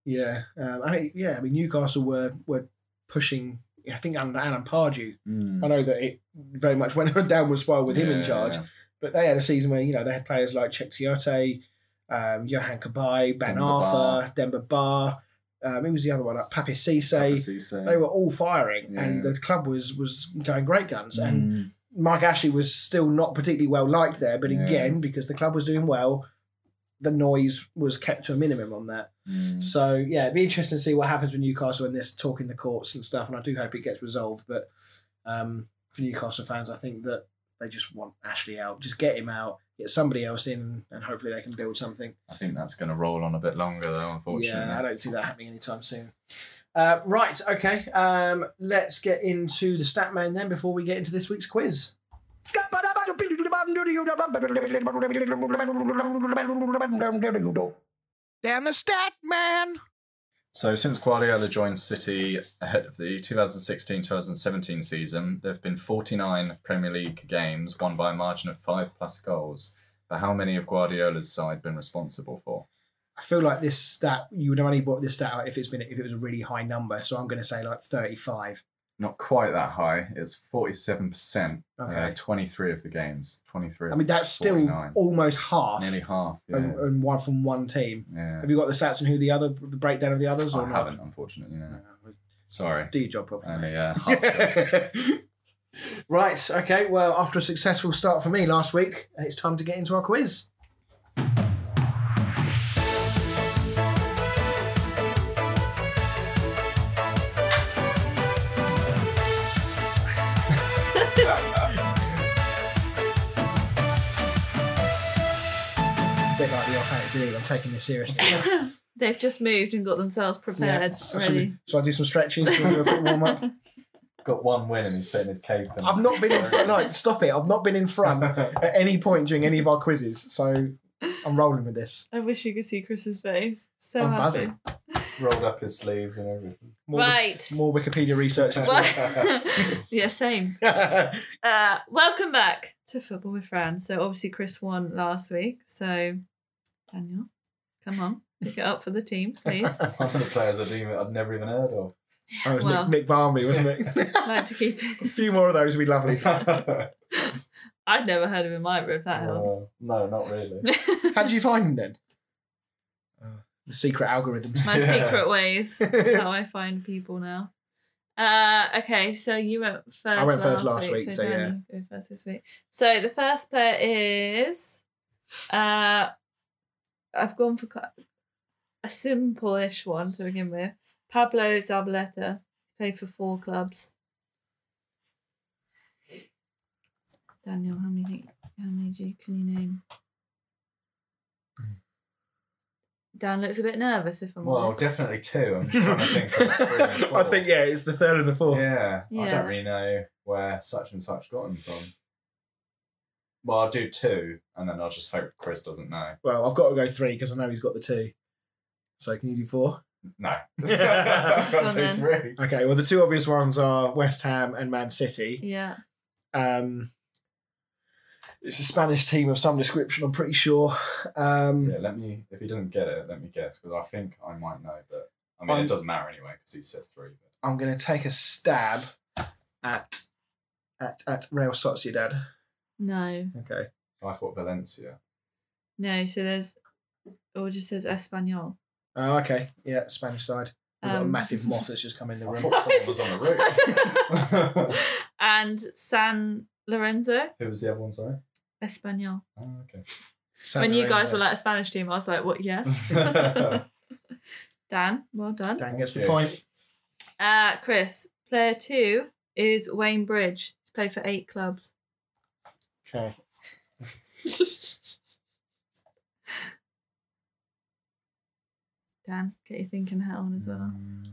yeah, um, I yeah, I mean Newcastle were were pushing. I think under Alan Pardew. Mm. I know that it very much went on a downward spiral with him in Yeah, charge, yeah. but they had a season where you know they had players like Cheick Tioté, um, Yohan Cabaye, Ben Demba Arthur, Demba Ba. Um, who was the other one? Papiss Cisse. Cisse. They were all firing, and the club was was going great guns. And Mm. Mike Ashley was still not particularly well liked there, but Yeah. again, because the club was doing well, the noise was kept to a minimum on that. Mm. So yeah, it'd be interesting to see what happens with Newcastle in this talk in the courts and stuff, and I do hope it gets resolved. But um, for Newcastle fans, I think that they just want Ashley out, just get him out, get somebody else in, and hopefully they can build something. I think that's going to roll on a bit longer though, unfortunately. Yeah, I don't see that happening anytime soon. Uh, right, okay. Um, let's get into the stat man then before we get into this week's quiz. Dan the stat man. So since Guardiola joined City ahead of the 2016-2017 season, there have been 49 Premier League games won by a margin of five plus goals. But how many of Guardiola's side been responsible for? I feel like this stat you would have only brought this stat out if it's been if it was a really high number. So I'm going to say like 35. Not quite that high. It's 47%. Okay. Uh, 23 of the games. 23. I mean that's still almost half, nearly half. Yeah. and, and one from one team. yeah. Have you got the stats on who the other the breakdown of the others or I not? haven't, unfortunately. Yeah. Sorry. Do your job properly. Only uh, half. right. Okay. Well, after a successful start for me last week, it's time to get into our quiz. Bit like the old fantasy league. I'm taking this seriously. They've just moved and got themselves prepared, So, ready. so I do some stretches, so I do a bit warm up. Got one win and he's putting his cape in. I've not been in front. No, stop it. I've not been in front at any point during any of our quizzes. So I'm rolling with this. I wish you could see Chris's face. So I'm happy. buzzing. Rolled up his sleeves and everything. More, Right. more Wikipedia research this week. yeah, same. Uh, welcome back to Football with Fran. So obviously Chris won last week. So Daniel, come on, pick it up for the team, please. One of the players I'd, I'd never even heard of. Oh, it was Well. Nick, Nick Barmby, wasn't it? like to keep. a few more of those would be lovely. I'd never heard of him either. If that helps. Uh, no, not really. How did you find him then? Uh, the secret algorithms. My Yeah. secret ways. That's how I find people now. Uh, okay, so you went first. I went first last last week, so Dan, yeah. you go first this week. So the first player is, uh, I've gone for a simple-ish one to begin with. Pablo Zabaleta played for four clubs. Daniel, how many how many do you, can you name? Hmm. Dan looks a bit nervous. If I'm Well, honest. definitely two. I'm just trying to think of three and four. I think yeah, it's the third and the fourth. Yeah, I Yeah. don't really know where such and such got them from. Well, I'll do two, and then I'll just hope Chris doesn't know. Well, I've got to go three because I know he's got the two. So can you do four? No. I've got two, then. three. Okay. Well, the two obvious ones are West Ham and Man City. yeah. Um, It's a Spanish team of some description, I'm pretty sure. Um, Yeah, let me. If he doesn't get it, let me guess because I think I might know, but I mean I'm- it doesn't matter anyway because he said three. But I'm going to take a stab at at at Real Sociedad. No, Okay. I thought Valencia. no. So there's, or it just says Espanyol. Oh, okay. Yeah, Spanish side. We've got a Um, massive moth that's just come in the I room. thought someone was on the roof. and San Lorenzo, Who was the other one? Sorry. Espanyol. Oh, okay. San when you guys Lorenzo. were like a Spanish team, I was like, what? Yes. Dan, well done. Dan gets the Okay. point. Uh, Chris, player two is Wayne Bridge. He's played for eight clubs. Okay. Dan, get your thinking hat on as well. Mm,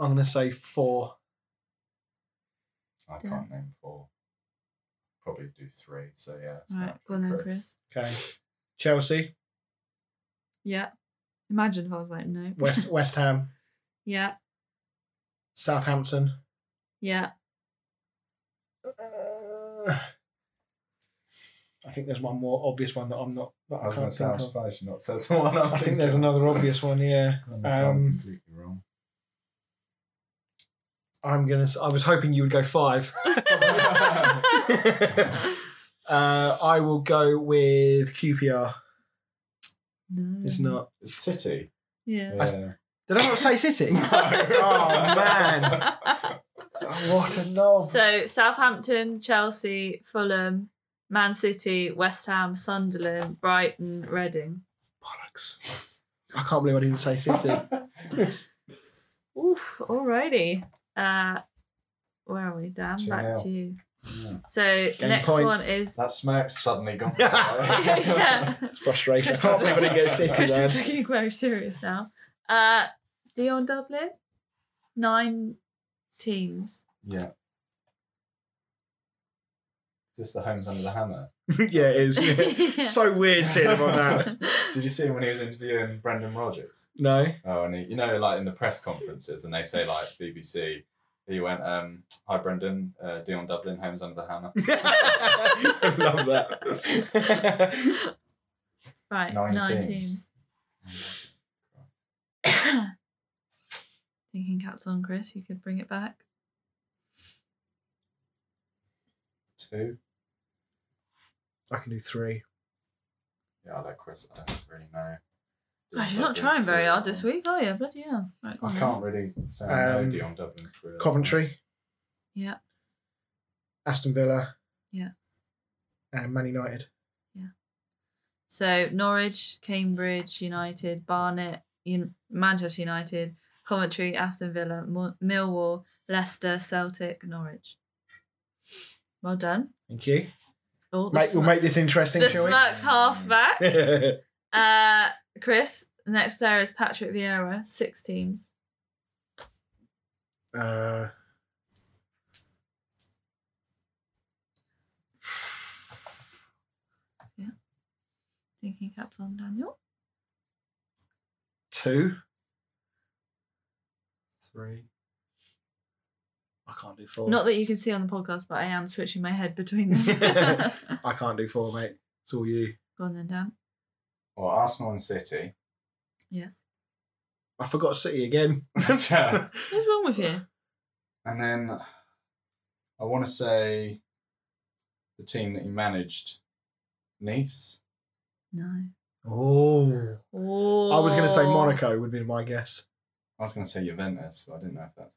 I'm going to say four. I Yeah. can't name four. Probably do three. So yeah. it's Right, go on then, Chris. Okay. Chelsea, Yeah. Imagine if I was like, no. West West Ham, Yeah, Southampton. yeah. Uh, I think there's one more obvious one that I'm not. That I I, was going can't to say, I'm think of. surprised you're not said the one. I'm I think there's another obvious one. Yeah. I'm Um, completely wrong. I'm gonna. I was hoping you would go five. uh, I will go with QPR. no. It's not. It's City. Yeah. Yeah. Did I not say City? No. oh man! Oh, what a knob! so Southampton, Chelsea, Fulham, Man City, West Ham, Sunderland, Brighton, Reading. Bollocks! I can't believe I didn't say City. Oof, alrighty. Uh where are we? Dan, Two back nil. to you. Yeah. So Game next point. one is That smirk's suddenly gone. yeah. It's frustration. I can't believe I didn't get City, Chris is man. looking very serious now. Uh Dion Dublin, nine teams. Yeah. Is this the Homes Under the Hammer? yeah, it is. Yeah. So weird seeing him on that. Did you see him when he was interviewing Brendan Rodgers? No. Oh, and he, you know, like in the press conferences, and they say like BBC. He went, um, "Hi, Brendan, uh, Dion Dublin, Homes Under the Hammer." I love that. Right, Nine nine, teams. teams. Thinking caps on, Chris. You could bring it back. Two. I can do three. Yeah, I like Chris. I don't really know. Gosh, you're not trying very hard this week, are you? Bloody hell. Right, I on can't really say I know Um, Dion Dublin's career. Coventry, Yeah. Aston Villa. Yeah. And Man United. Yeah. So Norwich, Cambridge United, Barnet, Un- Manchester United, Coventry, Aston Villa, Mo- Millwall, Leicester, Celtic, Norwich. Well done. Thank you. Oh, Mate, we'll make this interesting, the shall we? smirk's half back. uh, Chris, the next player is Patrick Vieira, six teams. Uh, Thinking caps on Daniel. two. Three. I can't do four. Not that you can see on the podcast, but I am switching my head between them. I can't do four, mate. It's all you. Go on then, Dan. Well, Arsenal and City. Yes. I forgot City again. Yeah. What's wrong with you? And then I want to say the team that he managed, Nice. No. Oh. Oh. I was going to say Monaco would be my guess. I was going to say Juventus, but I didn't know if that's.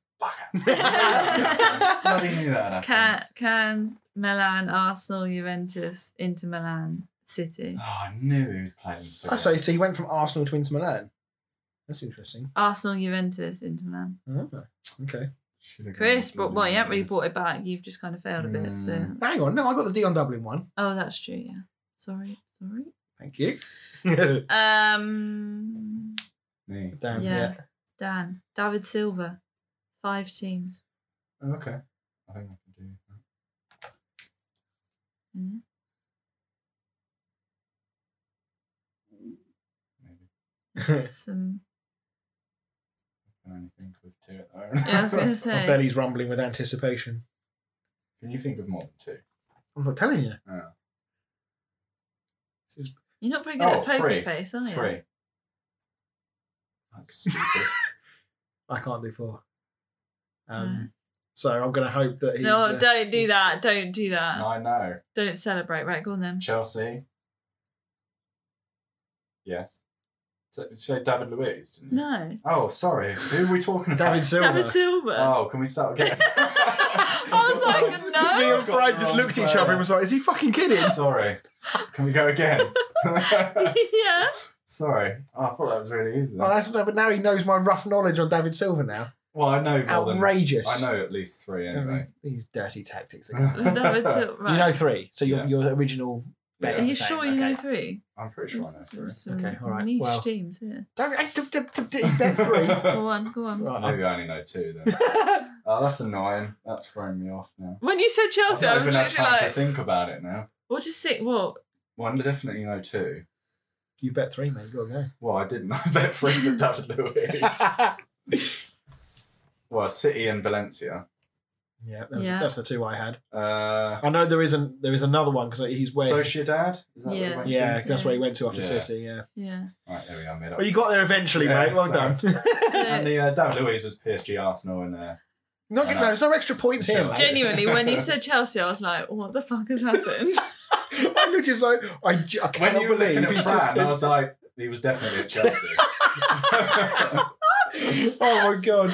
I Bloody knew that. Can Cannes, Milan, Arsenal, Juventus, Inter Milan, City. Oh, I knew he would play in City. so, so he went from Arsenal to Inter Milan. That's interesting. Arsenal, Juventus, Inter Milan. Oh, okay. Should've Chris, but well, you haven't really brought it back. You've just kind of failed a bit. So. Mm. Hang on. No, I got the Dion Dublin one. Oh, that's true. Yeah. Sorry. Sorry. Thank you. Um, Me. Damn. Yeah. Yeah. Dan, David Silva, five teams. Oh, okay. I think I can do that. Mhm. Maybe. Some. I can only think of two at the moment. Yeah, I was gonna My belly's rumbling with anticipation. Can you think of more than two? I'm not telling you. Yeah. This is You're not very good Oh, at poker three. face, are you? Three. That's stupid. I can't do four. Um, Right. So I'm going to hope that he's. No, uh, don't do that. Don't do that. I know. Don't celebrate. Right, go on then. Chelsea. Yes. So, say David Luiz, didn't you? No. Oh, sorry. Who are we talking about? David Silva. David Silva. Oh, can we start again? I was like, no. Me and Fred just looked at each other and was like, "Is he fucking kidding?" Sorry. Can we go again? yeah. Sorry. Oh, I thought that was really easy. Oh, that's but now he knows my rough knowledge on David Silva now. well, I know more than Outrageous. I know at least three anyway. These dirty tactics. Again. David Silva. Right. You know three, so your Yeah. your original bet Are is you the same. sure you okay. know three? I'm pretty sure I know three. some Okay, all right. Niche Well- teams here. David, I- d- d- d- d- bet three. Go on, go on. Right. Maybe I only know two then. Oh, that's annoying. That's throwing me off now. When you said I've Chelsea, I not was even had literally time to like, think about it now. what just think? What? Well, I definitely know two. You bet three, mate. You gotta go. Well, I didn't. I bet three for David Luiz. well, City and Valencia. yeah, that was, Yeah. that's the two I had. Uh, I know there is an there is another one because he's where. Sociedad? Is that what Yeah. it went yeah, to? that's where he went to after Yeah. City. Yeah. Yeah. Right, there we are, made up. Well, you got there eventually, Yeah, mate. Well so- done. And the uh, David Luiz was PSG, Arsenal, and uh, Not good, no, there's no extra points here, mate. Genuinely, when you said Chelsea, I was like, what the fuck has happened? I looked just like I, j- I when cannot you were believe looking at he's Fran, just. I was like, he was definitely at Chelsea. oh my god!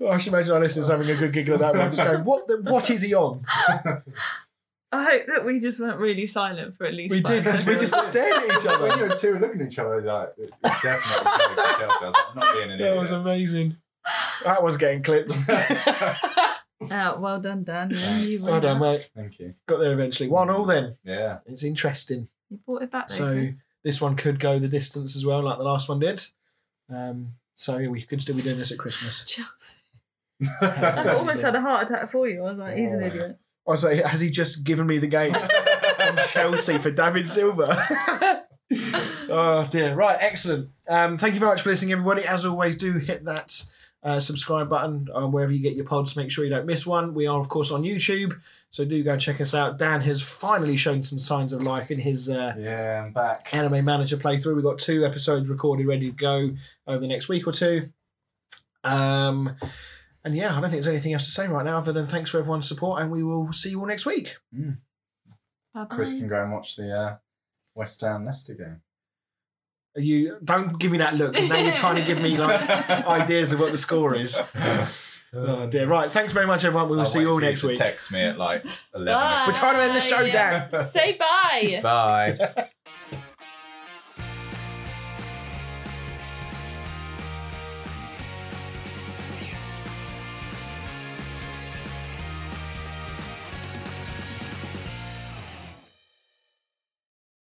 Oh, I should imagine our listeners having a good giggle at that one, just going, "What? The, what is he on?" I hope that we just went really silent for at least We five did because we seconds. just stared at each So when you other. were two looking at each other, I was like, it's definitely going for Chelsea. I was like, I'm not being an That was amazing. That one's getting clipped. Uh, well done, Dan. Yeah, you, well won done, that. mate. Thank you. Got there eventually. One all then. Yeah. It's interesting. you brought it back. So Chris. this one could go the distance as well, like the last one did. Um, so yeah, we could still be doing this at Christmas. Chelsea. I amazing. almost had a heart attack for you. I was like, he's an Oh. idiot. I was like, has he just given me the game on Chelsea for David Silva? oh dear. Right, excellent. Um, thank you very much for listening, everybody. As always, do hit that uh, subscribe button uh, wherever you get your pods. Make sure you don't miss one. We are, of course, on YouTube, so do go and check us out. Dan has finally shown some signs of life in his uh, yeah, I'm back. Anime Manager playthrough. We've got two episodes recorded, ready to go over the next week or two. Um, and yeah, I don't think there's anything else to say right now other than thanks for everyone's support, and we will see you all next week. Bye-bye. Chris can go and watch the uh, West Ham Leicester game. Are you don't give me that look. Now you're trying to give me like ideas of what the score is. Oh dear. Right. Thanks very much, everyone. We will I'll see wait you all for next to week. Text me at like 11 Bye. We're trying to end the show, Dan. Say bye. Bye.